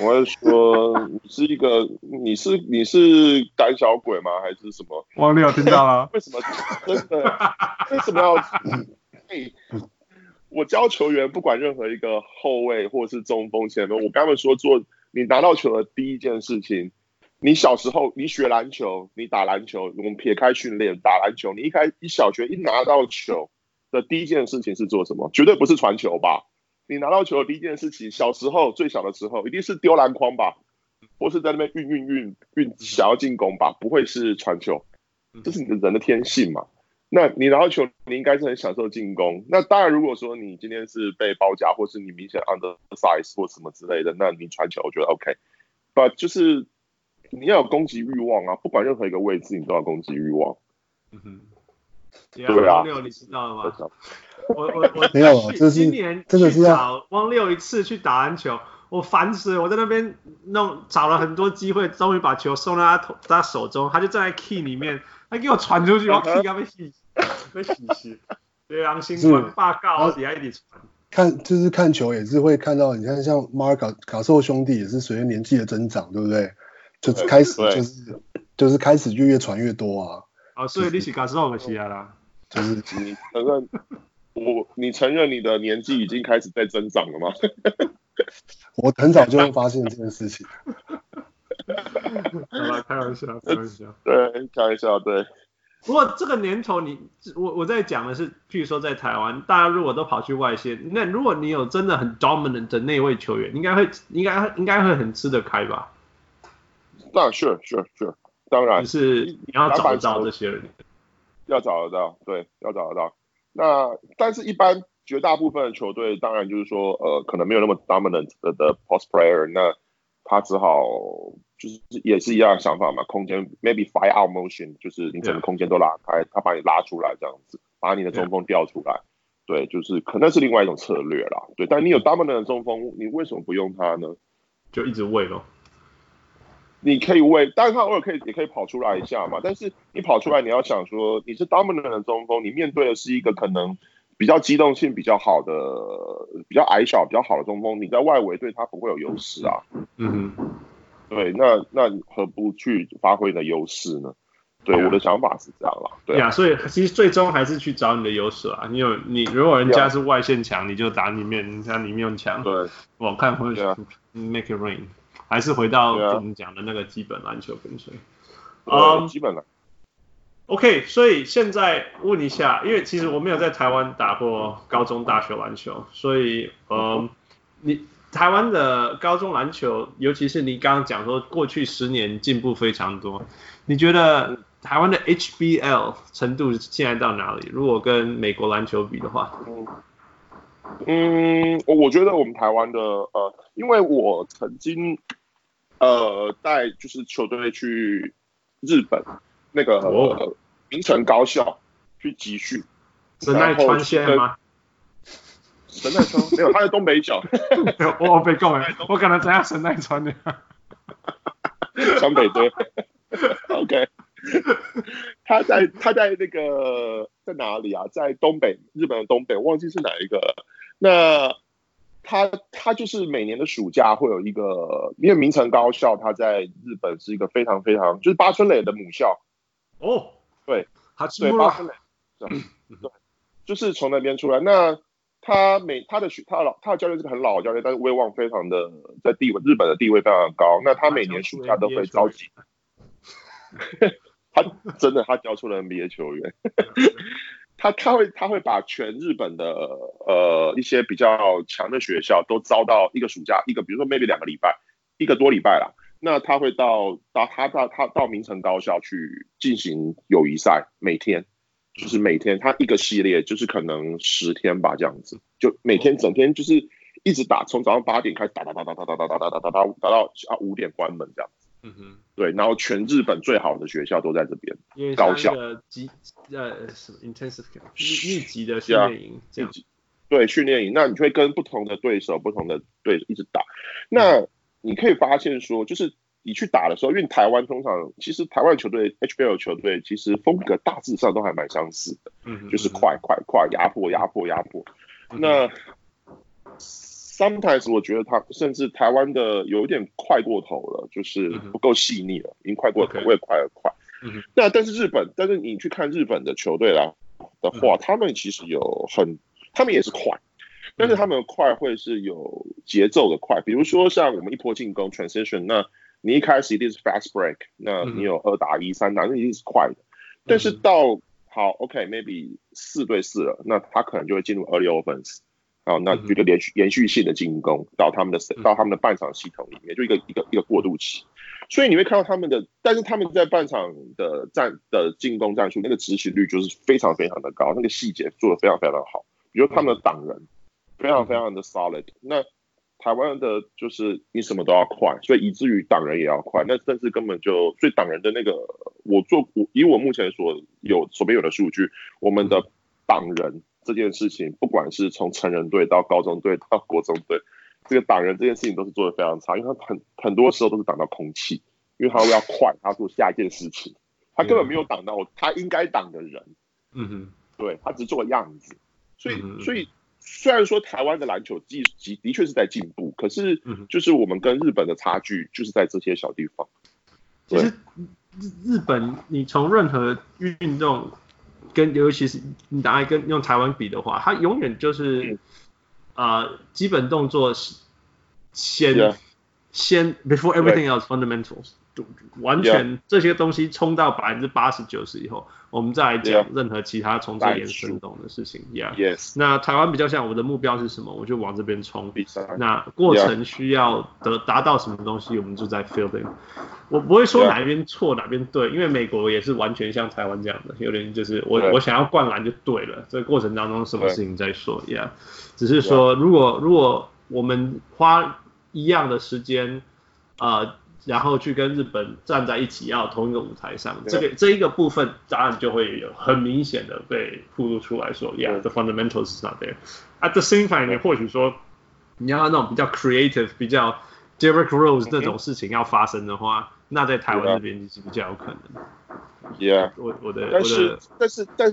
我会说你是一个，你是你是胆小鬼吗？还是什么？汪六听到了？为什么真的？为什么要？哎，我教球员，不管任何一个后卫或是中锋前锋，我刚刚说做，你拿到球的第一件事情，你小时候你学篮球，你打篮球，我们撇开训练打篮球，你一开一小学一拿到球的第一件事情是做什么？绝对不是传球吧？你拿到球的第一件事情，小时候最小的时候，一定是丢篮筐吧，或是在那边运运运运想要进攻吧，不会是传球，这是你的人的天性嘛。那你拿到球，你应该是很享受进攻。那当然，如果说你今天是被包夹，或是你明显 undersize 或什么之类的，那你传球我觉得 OK。But 就是你要有攻击欲望啊，不管任何一个位置，你都要攻击欲望。嗯哼，对啊，你知道了吗？我我我没有，这是今年去找汪六一次去打篮球，我烦死了！我在那边弄找了很多机会，终于把球送到他头他手中，他就站在 key 里面，他给我传出去，我 key 要被洗，被洗洗，对，良心话，报告，底下一直传。看就是看球也是会看到，你看像马尔卡卡兽兄弟也是随着年纪的增长，对不对？就开始就是就是开始就越传越多啊。啊，所以你是感受的是啊啦，就是你承认我，你承认你的年纪已经开始在增长了吗？我很早就会发现这件事情。好吧，开玩笑，开玩笑。对，开玩笑，对。不过这个年头你，你我我在讲的是，譬如说在台湾，大家如果都跑去外线，那如果你有真的很 dominant 的那位球员，应该会应该应该会很吃得开吧？那 sure sure sure，当然。就是你要找得到这些人。要找得到，对，要找得到。那但是，一般绝大部分的球队，当然就是说，呃，可能没有那么 dominant 的的 post player，那他只好。就是也是一样的想法嘛，空间 maybe fire out motion，就是你整个空间都拉开，他.把你拉出来这样子，把你的中锋调出来.对，就是可能是另外一种策略啦，对。但你有 dominant 的中锋，你为什么不用他呢？就一直喂咯。你可以喂，但是他偶尔可以也可以跑出来一下嘛。但是你跑出来，你要想说你是 dominant 的中锋，你面对的是一个可能比较机动性比较好的、比较矮小、比较好的中锋，你在外围对他不会有优势啊。嗯哼。对，那那何不去发挥你的优势呢？对，啊、我的想法是这样啦。对呀、啊，所以其实最终还是去找你的优势啊。你有你，如果人家是外线强，你就打里面，人家里面强。对，我看会 make it rain，还是回到我们讲的那个基本篮球跟随。啊，基本的。OK，所以现在问一下，因为其实我没有在台湾打过高中、大学篮球，所以嗯，你。台湾的高中篮球，尤其是你刚刚讲说过去十年进步非常多，你觉得台湾的 HBL 程度现在到哪里？如果跟美国篮球比的话，嗯，我我觉得我们台湾的呃，因为我曾经呃带就是球队去日本那个、呃、明成高校去集训，神奈川县吗？神奈川没有，他在东北角。我被告了，我可能在神奈川的。湘北队。OK。他在他在那个在哪里啊？在东北，日本的东北，我忘记是哪一个。那他他就是每年的暑假会有一个，因为明城高校他在日本是一个非常非常，就是八村垒的母校。哦，对，他对八村垒，对，就是从那边出来。那他每他的学他老他的教练是个很老的教练，但是威望非常的在地位日本的地位非常高。那他每年暑假都会召集，他真的他教出了 NBA 球员。他他会他会把全日本的呃一些比较强的学校都招到一个暑假一个，比如说 maybe 两个礼拜一个多礼拜啦。那他会到到他到他到明城高校去进行友谊赛，每天。就是每天他一个系列就是可能十天吧，这样子，就每天整天就是一直打，从早上八点开始打打打打打打打打打打打打打到啊五点关门这样。嗯哼，对，然后全日本最好的学校都在这边，因为高校。集呃什么 intensive 密集的训练营这样。对，训练营，那你就会跟不同的对手、不同的对手一直打。那你可以发现说，就是。你去打的时候，因为台湾通常其实台湾球队 HBL 球队其实风格大致上都还蛮相似的，嗯哼，就是快快快压迫压迫压迫。嗯、那 sometimes 我觉得他甚至台湾的有一点快过头了，就是不够细腻了，已经快过头，为快了快。那但是日本，但是你去看日本的球队啦的话，嗯、他们其实有很，他们也是快，但是他们的快会是有节奏的快，比如说像我们一波进攻 transition 那。你一开始一定是 fast break，那你有二打一、三打，那一定是快的。但是到好，OK，maybe 四对四了，那他可能就会进入 early offense，好，那这个连续延续性的进攻到他们的到他们的半场系统里面，就一个一个一个过渡期。所以你会看到他们的，但是他们在半场的战的进攻战术，那个执行率就是非常非常的高，那个细节做的非常非常的好。比如他们的挡人非常非常的 solid，那。台湾的就是你什么都要快，所以以至于挡人也要快。那甚至根本就，所以挡人的那个，我做我以我目前所有手边有的数据，我们的挡人这件事情，不管是从成人队到高中队到国中队，这个挡人这件事情都是做的非常差，因为他很很多时候都是挡到空气，因为他要快，他做下一件事情，他根本没有挡到他应该挡的人。嗯哼，对他只做个样子，所以所以。虽然说台湾的篮球技的的确是在进步，可是就是我们跟日本的差距就是在这些小地方。其实日日本，你从任何运动跟尤其是你拿来跟用台湾比的话，它永远就是啊、呃、基本动作先 Yeah. 先 before everything else fundamentals。完全这些东西冲到百分之八十九十以后，我们再来讲任何其他从这延伸动的事情。Yeah，Yes。那台湾比较像我的目标是什么，我就往这边冲。那过程需要得达到什么东西，我们就在 fielding。我不会说哪边错哪边对，因为美国也是完全像台湾这样的，有点就是我我想要灌篮就对了。这个过程当中什么事情在说，Yeah。只是说如果如果我们花一样的时间，呃。然后去跟日本站在一起，要同一个舞台上，这个这一个部分答案就会有很明显的被暴露出来说，Yeah，the fundamentals is not there。At the same time，你或许说你要那种比较 creative、比较 Derrick Rose 那种事情要发生的话，那在台湾这边其实比较有可能。Yeah，我我的但是但是但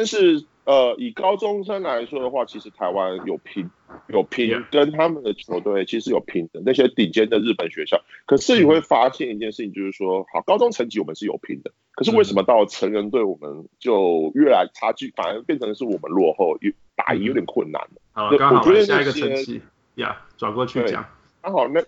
但是呃，以高中生来说的话，其实台湾有拼。有拼，跟他们的球队其实有拼的那些顶尖的日本学校，可是你会发现一件事情，就是说，好，高中成绩我们是有拼的，可是为什么到成人队我们就越来差距反而变成是我们落后，有打赢有点困难了。好，刚好下一个成绩呀，转过去讲，刚好那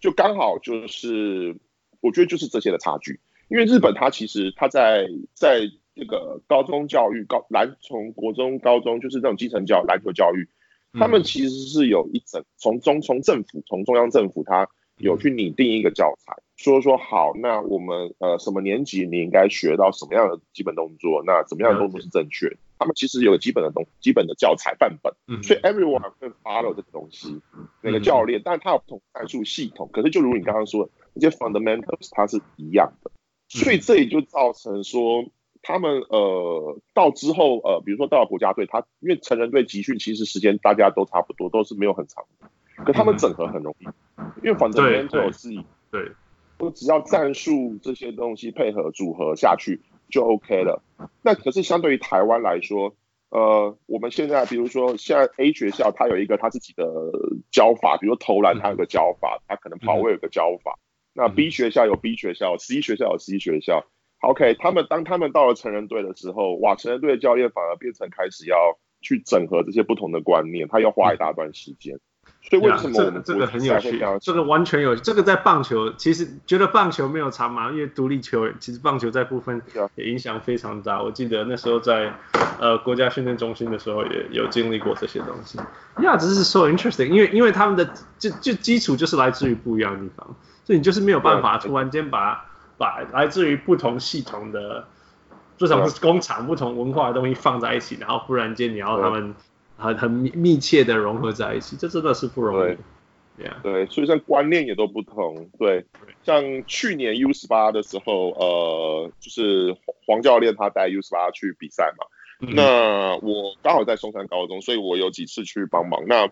就刚好就是我觉得就是这些的差距，因为日本它其实它在在这个高中教育高篮从国中高中就是这种基层教篮球教育。他们其实是有一整从中从政府从中央政府，他有去拟定一个教材，说说好，那我们呃什么年级你应该学到什么样的基本动作，那怎么样的动作是正确？他们其实有基本的东基本的教材范本，所以 everyone 会 follow 这个东西。那个教练，但是他有不同战术系统，可是就如你刚刚说的，这些 fundamentals 它是一样的，所以这也就造成说。他们呃到之后呃，比如说到了国家队，他因为成人队集训其实时间大家都差不多，都是没有很长的，可他们整合很容易，因为反正别人都有自己，对，我只要战术这些东西配合组合下去就 OK 了。那可是相对于台湾来说，呃，我们现在比如说现在 A 学校它有一个他自己的教法，比如说投篮它有个教法，它可能跑位有个教法，那 B 学校有 B 学校，C 学校有 C 学校。OK，他们当他们到了成人队的时候，哇，成人队的教练反而变成开始要去整合这些不同的观念，他要花一大段时间。所以为什么我们这个很有趣？这个完全有，这个在棒球其实觉得棒球没有差嘛，因为独立球其实棒球在部分也影响非常大。我记得那时候在呃国家训练中心的时候也有经历过这些东西。呀，这是 so interesting，因为因为他们的就就基础就是来自于不一样的地方，所以你就是没有办法突然间把。把来自于不同系统的，至少是工厂不同文化的东西放在一起，然后忽然间你要他们很很密切的融合在一起，这真的是不容易。对，对，所以像观念也都不同。对，像去年 U 十八的时候，呃，就是黄教练他带 U 十八去比赛嘛。那我刚好在松山高中，所以我有几次去帮忙。那，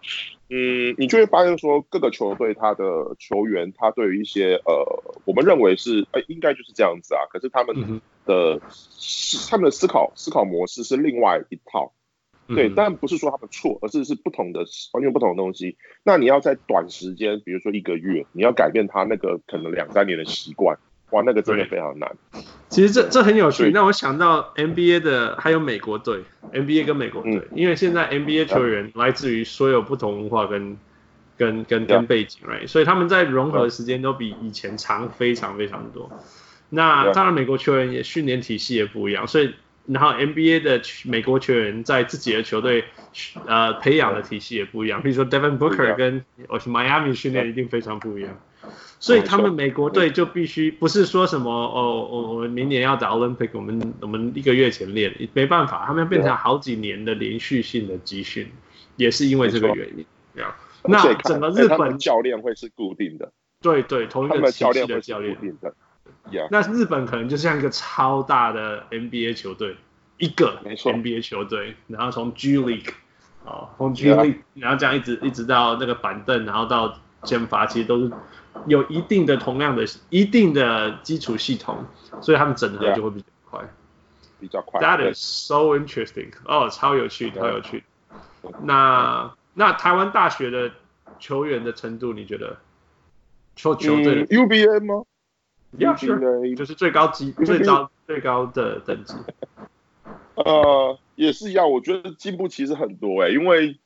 嗯，你就会发现说，各个球队他的球员，他对于一些呃，我们认为是，哎、欸，应该就是这样子啊。可是他们的思，他们的思考思考模式是另外一套。对，但不是说他们错，而是是不同的，完全不同的东西。那你要在短时间，比如说一个月，你要改变他那个可能两三年的习惯。哇，那个真的非常难。其实这这很有趣，让我想到 NBA 的还有美国队，NBA 跟美国队，嗯、因为现在 NBA 球员来自于所有不同文化跟跟跟跟背景，right？所以他们在融合的时间都比以前长非常非常多。那当然美国球员也训练体系也不一样，所以然后 NBA 的美国球员在自己的球队呃培养的体系也不一样，比如说 Devin Booker 跟我去 Miami 训练一定非常不一样。所以他们美国队就必须不是说什么哦，我们明年要打 Olympic，我们我们一个月前练，没办法，他们要变成好几年的连续性的集训，也是因为这个原因。这样，那整个日本教练会是固定的，对对，同一个体系的教练。那日本可能就像一个超大的 NBA 球队，一个 NBA 球队，然后从 G League 哦，从 G League，然后这样一直一直到那个板凳，然后到先发，其实都是。有一定的同样的一定的基础系统，所以他们整合就会比较快，比较快。That is so interesting，哦，超有趣，超有趣。那那台湾大学的球员的程度，你觉得？球球队、嗯、UBA 吗？Yeah, sure. 就是最高级、最高最高的等级。呃，也是一样，我觉得进步其实很多哎、欸，因为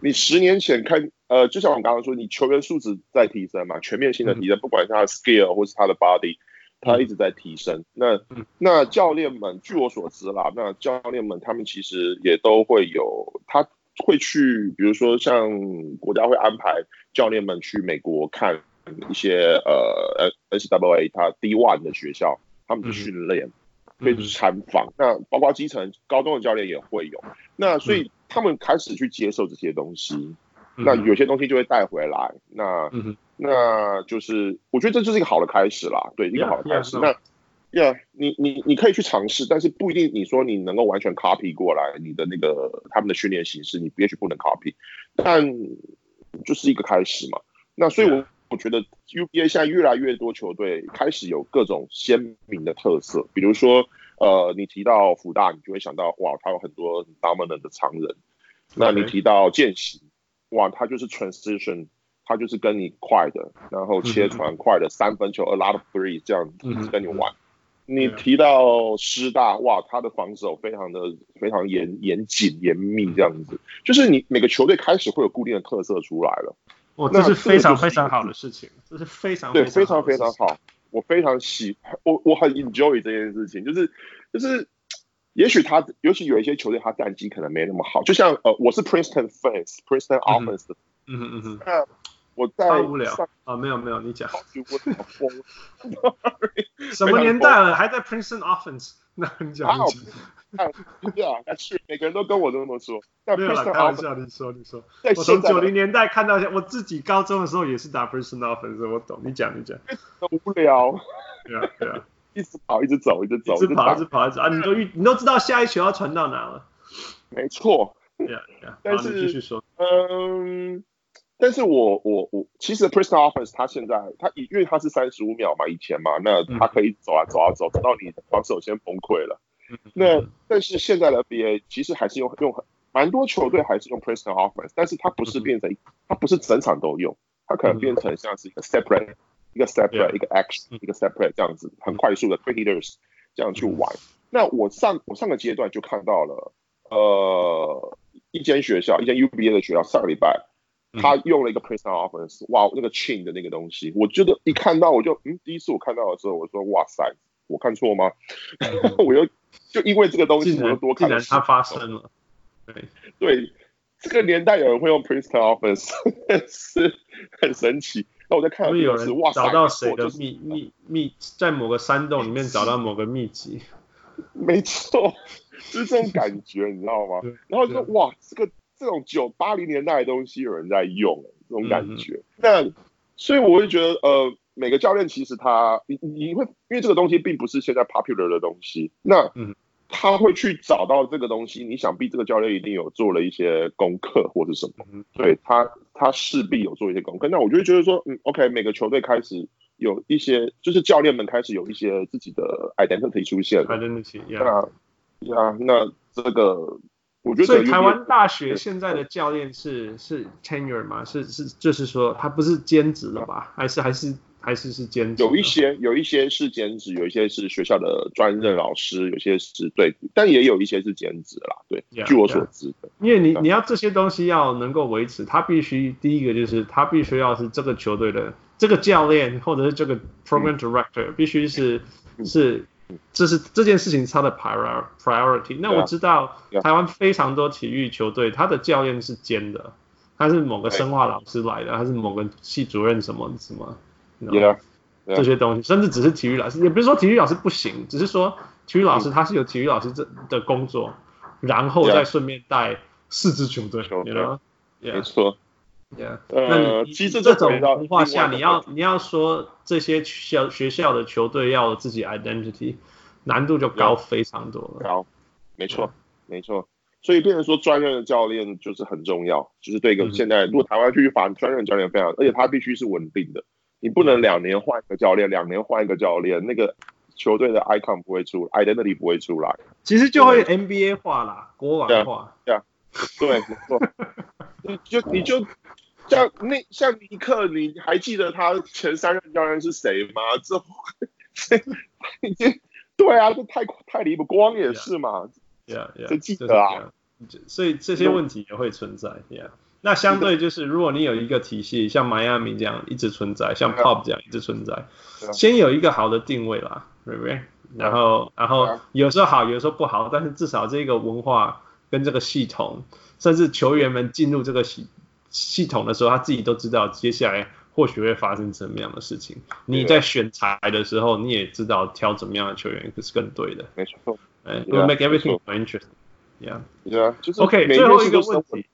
你十年前看，呃，就像我刚刚说，你球员素质在提升嘛，全面性的提升，嗯、不管是他的 skill 或是他的 body，他一直在提升。嗯、那、嗯、那教练们，据我所知啦，那教练们他们其实也都会有，他会去，比如说像国家会安排教练们去美国看一些呃 NCAA 他 D one 的学校，他们的训练。嗯。可以参访，那包括基层高中的教练也会有，那所以他们开始去接受这些东西，嗯、那有些东西就会带回来，那、嗯、那就是我觉得这就是一个好的开始啦，对，一个好的开始。那呀，yeah, 你你你可以去尝试，但是不一定你说你能够完全 copy 过来你的那个他们的训练形式，你也许不能 copy，但就是一个开始嘛。那所以我。我觉得 UBA 现在越来越多球队开始有各种鲜明的特色，比如说，呃，你提到福大，你就会想到，哇，他有很多 dominant 的常人。那你提到见习，哇，他就是 transition，他就是跟你快的，然后切传快的三分球，a lot of three 这样子跟你玩。你提到师大，哇，他的防守非常的非常严严谨严密这样子，就是你每个球队开始会有固定的特色出来了。哦，这是非常非常好的事情，这是非常对非常非常好，我非常喜我我很 enjoy 这件事情，就是就是，也许他尤其有一些球队他战绩可能没那么好，就像呃我是 Princeton fans，Princeton offense 的，嗯嗯嗯，那我在无聊啊，没有没有你讲，我 疯 什么年代了还在 Princeton offense？那你讲。啊，对啊，是每个人都跟我都这么说。没有啦，开玩笑，你说你说。我从九零年代看到我自己高中的时候也是打 personal offense，我懂。你讲你讲。无聊。对 啊对啊，一直跑一直走一直走。一直跑一直跑一直啊！你都预你都知道下一球要传到哪了。没错。对啊对啊。但是继续说。嗯，但是我我我其实 personal offense 他现在他因为他是三十五秒嘛，以前嘛，那他可以走啊走啊走，走到你防守先崩溃了。那但是现在的 NBA 其实还是用用很蛮多球队还是用 personal offense，但是它不是变成它不是整场都用，它可能变成像是一个 separate 一个 separate 一个 action 一个 separate 这样子很快速的 quick hitters 这样去玩。那我上我上个阶段就看到了呃一间学校一间 UBA 的学校上个礼拜他用了一个 personal offense，哇那个 chain 的那个东西，我觉得一看到我就嗯第一次我看到的时候我说哇塞我看错吗？我又。就因为这个东西，我又多看了。既然它发生了，对对，这个年代有人会用 Princeton Office 是很神奇。那我在看，会有人找到谁的秘秘秘，在某个山洞里面找到某个秘籍。没错，就是这种感觉，你知道吗？然后就说哇，这个这种九八零年代的东西有人在用，这种感觉。嗯、那所以我会觉得，呃。每个教练其实他，你你会因为这个东西并不是现在 popular 的东西，那他会去找到这个东西，你想必这个教练一定有做了一些功课或者什么，对他他势必有做一些功课。那我就会觉得说，嗯，OK，每个球队开始有一些，就是教练们开始有一些自己的 identity 出现，identity，yeah，那呀，那这个。我觉得所以台湾大学现在的教练是是 tenure 吗？是是就是说他不是兼职了吧？还是还是还是是兼职？有一些有一些是兼职，有一些是学校的专任老师，有些是对，但也有一些是兼职啦。对，yeah, 据我所知的。因为你你要这些东西要能够维持，他必须第一个就是他必须要是这个球队的这个教练或者是这个 program director、嗯、必须是是。这是这件事情他的 prior priority。那我知道台湾非常多体育球队，他的教练是兼的，他是某个生化老师来的，他是某个系主任什么什么，yeah, yeah. 这些东西，甚至只是体育老师，也不是说体育老师不行，只是说体育老师他是有体育老师这的工作，然后再顺便带四支球队.没错。Yeah. 那其实这种文化下，你要你要说这些校学校的球队要有自己 identity，难度就高非常多了。高，没错，没错。所以变成说专任的教练就是很重要，就是对一个现在如果台湾去发专任教练非常，而且他必须是稳定的，你不能两年换一个教练，两年换一个教练，那个球队的 icon 不会出，identity 不会出来。其实就会 NBA 化啦，国王化。对啊。对，没错。你就你就像那像尼克，你还记得他前三任教练是谁吗？这 已经对啊，这太太离谱，光也是嘛。Yeah, yeah, 就记得啊。所以这些问题也会存在。Yeah. 那相对就是，如果你有一个体系，像迈阿密这样一直存在，像 Pop 这样一直存在，先有一个好的定位啦，对不对？然后，然后有时候好，有时候不好，但是至少这个文化跟这个系统，甚至球员们进入这个系系统的时候，他自己都知道接下来或许会发生什么样的事情。你在选材的时候，你也知道挑怎么样的球员是更对的。没错，哎，will make everything more interesting。Yeah，对啊，就是 OK。最后一个问题，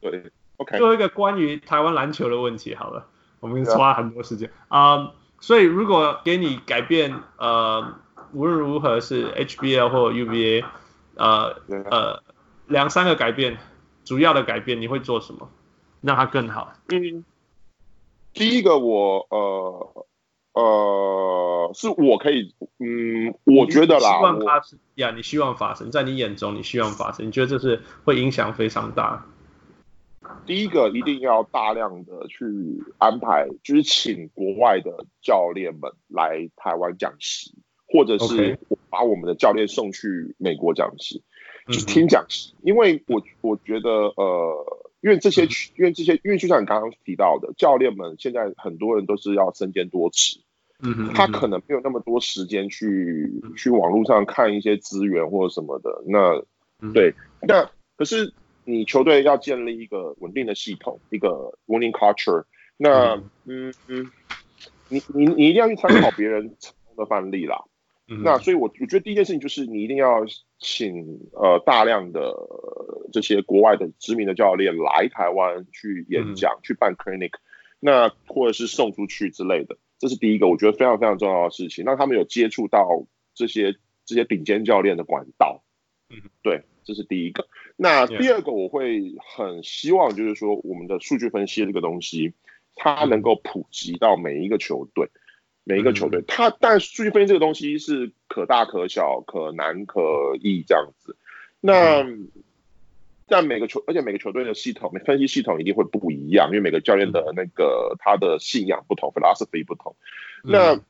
对。Okay. 最后一个关于台湾篮球的问题，好了，我们花很多时间啊。Um, 所以如果给你改变，呃，无论如何是 HBL 或 UBA，呃.呃，两三个改变，主要的改变你会做什么，让它更好？嗯，第一个我呃呃是我可以，嗯，我觉得啦，希望发生呀，你希望发生在你眼中，你希望发生，你觉得这是会影响非常大。第一个一定要大量的去安排，就是请国外的教练们来台湾讲习，或者是把我们的教练送去美国讲习，就是听讲习。因为我我觉得呃，因为这些因为这些因为就像你刚刚提到的，教练们现在很多人都是要身兼多职，嗯，他可能没有那么多时间去去网络上看一些资源或者什么的。那对，那可是。你球队要建立一个稳定的系统，一个 winning culture。那，嗯嗯，你你你一定要去参考别人成功的范例啦。那所以，我我觉得第一件事情就是你一定要请呃大量的这些国外的知名的教练来台湾去演讲，去办 clinic，那或者是送出去之类的，这是第一个我觉得非常非常重要的事情，让他们有接触到这些这些顶尖教练的管道。嗯，对。这是第一个，那第二个我会很希望就是说，我们的数据分析这个东西，它能够普及到每一个球队，每一个球队，它但数据分析这个东西是可大可小，可难可易这样子。那但每个球，而且每个球队的系统，分析系统一定会不一样，因为每个教练的那个他的信仰不同，philosophy 不同。那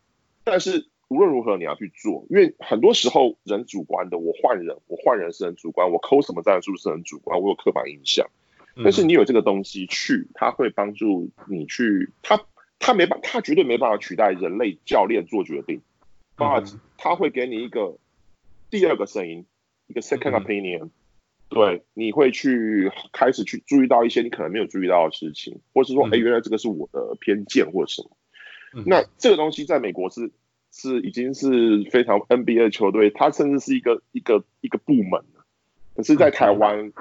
但是。无论如何，你要去做，因为很多时候人主观的。我换人，我换人是很主观，我抠什么战术是很主观，我有刻板印象。但是你有这个东西去，它会帮助你去，它它没办，它绝对没办法取代人类教练做决定。But 他会给你一个第二个声音，一个 second opinion。对，你会去开始去注意到一些你可能没有注意到的事情，或是说，哎，原来这个是我的偏见或者什么。那这个东西在美国是。是已经是非常 NBA 的球队，它甚至是一个一个一个部门。可是，在台湾，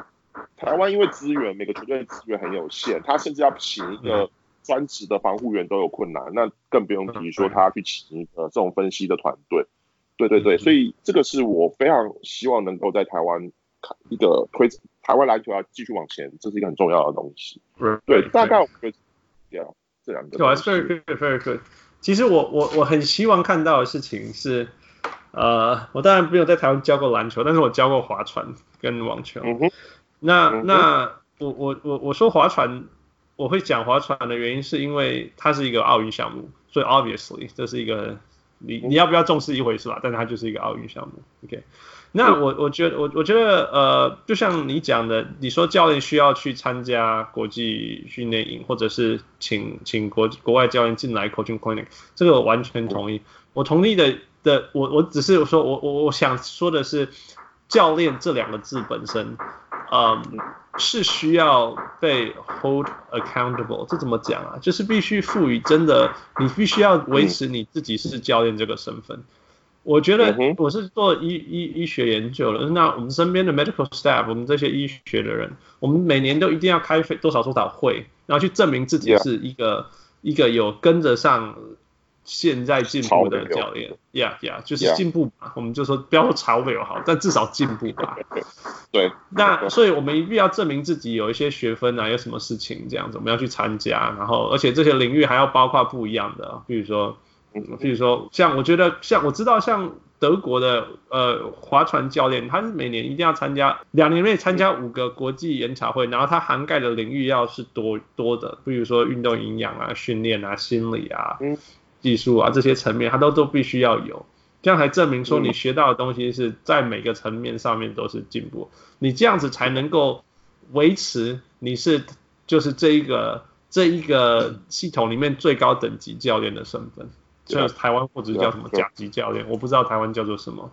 台湾因为资源，每个球队的资源很有限，他甚至要请一个专职的防护员都有困难，那更不用提说他去请一个这种分析的团队。对对对，所以这个是我非常希望能够在台湾一个推台湾篮球要继续往前，这是一个很重要的东西。对，大概我觉得这样这两个。Very good, very good. 其实我我我很希望看到的事情是，呃，我当然没有在台湾教过篮球，但是我教过划船跟网球。嗯、那、嗯、那我我我我说划船，我会讲划船的原因是因为它是一个奥运项目，所以 obviously 这是一个你你要不要重视一回事吧，但是它就是一个奥运项目。OK。那我我觉得我我觉得呃，就像你讲的，你说教练需要去参加国际训练营，或者是请请国国外教练进来 coaching clinic，这个我完全同意。我同意的的，我我只是说我我我想说的是，教练这两个字本身，嗯，是需要被 hold accountable。这怎么讲啊？就是必须赋予真的，你必须要维持你自己是教练这个身份。我觉得我是做医医医学研究的，那我们身边的 medical staff，我们这些医学的人，我们每年都一定要开多少多少会，然后去证明自己是一个.一个有跟得上现在进步的教练，yeah yeah，就是进步嘛.我们就说不要说潮流好，但至少进步吧。对，那所以我们一定要证明自己有一些学分啊，有什么事情这样子，我们要去参加，然后而且这些领域还要包括不一样的，比如说。比如说，像我觉得，像我知道，像德国的呃划船教练，他是每年一定要参加两年内参加五个国际研讨会，然后他涵盖的领域要是多多的，比如说运动营养啊、训练啊、心理啊、技术啊这些层面，他都都必须要有，这样才证明说你学到的东西是在每个层面上面都是进步，你这样子才能够维持你是就是这一个这一个系统里面最高等级教练的身份。像台湾或者叫什么甲级教练，我不知道台湾叫做什么。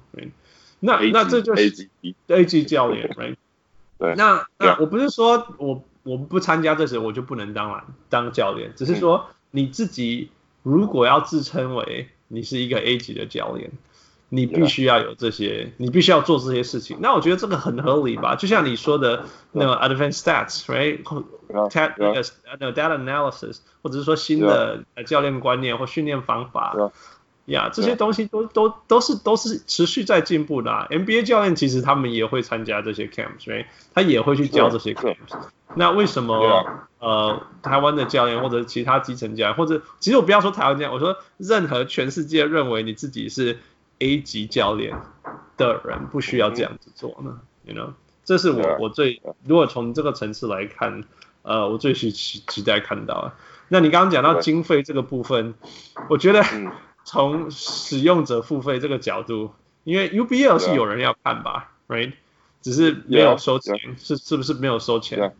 那那这就是 A 级 A 级教练，right？对。那那我不是说我我不参加这些我就不能当了当教练，只是说你自己如果要自称为你是一个 A 级的教练。你必须要有这些，你必须要做这些事情。那我觉得这个很合理吧？就像你说的那个 advanced stats，right？那个那个 data analysis，或者是说新的教练观念或训练方法，呀，这些东西都都都是都是持续在进步的啊。NBA 教练其实他们也会参加这些 camps，right？他也会去教这些 camps。那为什么呃台湾的教练或者其他基层教练，或者其实我不要说台湾教练，我说任何全世界认为你自己是 A 级教练的人不需要这样子做呢，you know，这是我我最如果从这个层次来看，呃，我最期期待看到的。那你刚刚讲到经费这个部分，我觉得从使用者付费这个角度，因为 UBL 是有人要看吧，right？只是没有收钱，是是不是没有收钱？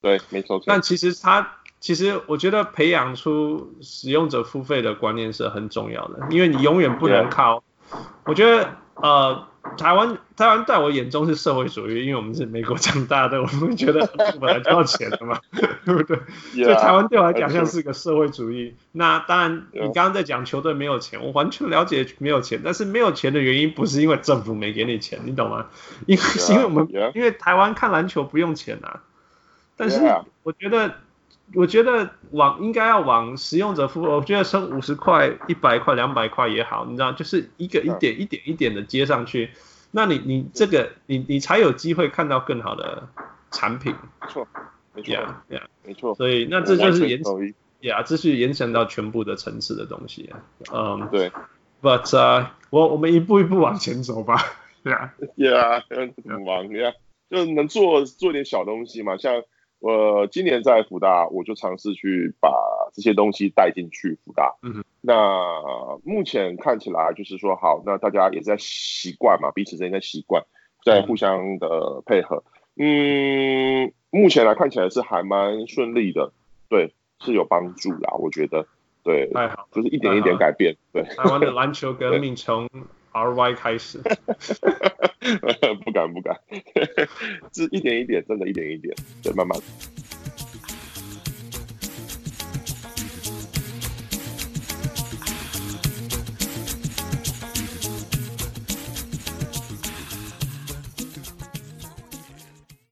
对，没收钱。但其实他。其实我觉得培养出使用者付费的观念是很重要的，因为你永远不能靠。我觉得呃，台湾台湾在我眼中是社会主义，因为我们是美国长大的，我们觉得本来就要钱的嘛，对不对？所以台湾对我来讲像是个社会主义。那当然，你刚刚在讲球队没有钱，我完全了解没有钱，但是没有钱的原因不是因为政府没给你钱，你懂吗？因为 是因为我们因为台湾看篮球不用钱啊，但是我觉得。我觉得往应该要往使用者付费，我觉得升五十块、一百块、两百块也好，你知道，就是一个一点一点一点的接上去，那你你这个你你才有机会看到更好的产品。没错，没错，yeah, yeah, 没错。所以那这就是延伸，呀，这是延伸到全部的层次的东西啊。嗯，对。But 呃，我我们一步一步往前走吧。对 啊，Yeah，很忙呀，就能做做点小东西嘛，像。我今年在福大，我就尝试去把这些东西带进去福大。嗯。那目前看起来就是说，好，那大家也在习惯嘛，彼此之间在习惯，在互相的配合。嗯，目前来看起来是还蛮顺利的，对，是有帮助啦，我觉得，对，太好，就是一点一点改变，对。台湾的 篮球革命从 RY 开始。不 敢不敢，这 一点一点，真的，一点一点，对，慢慢。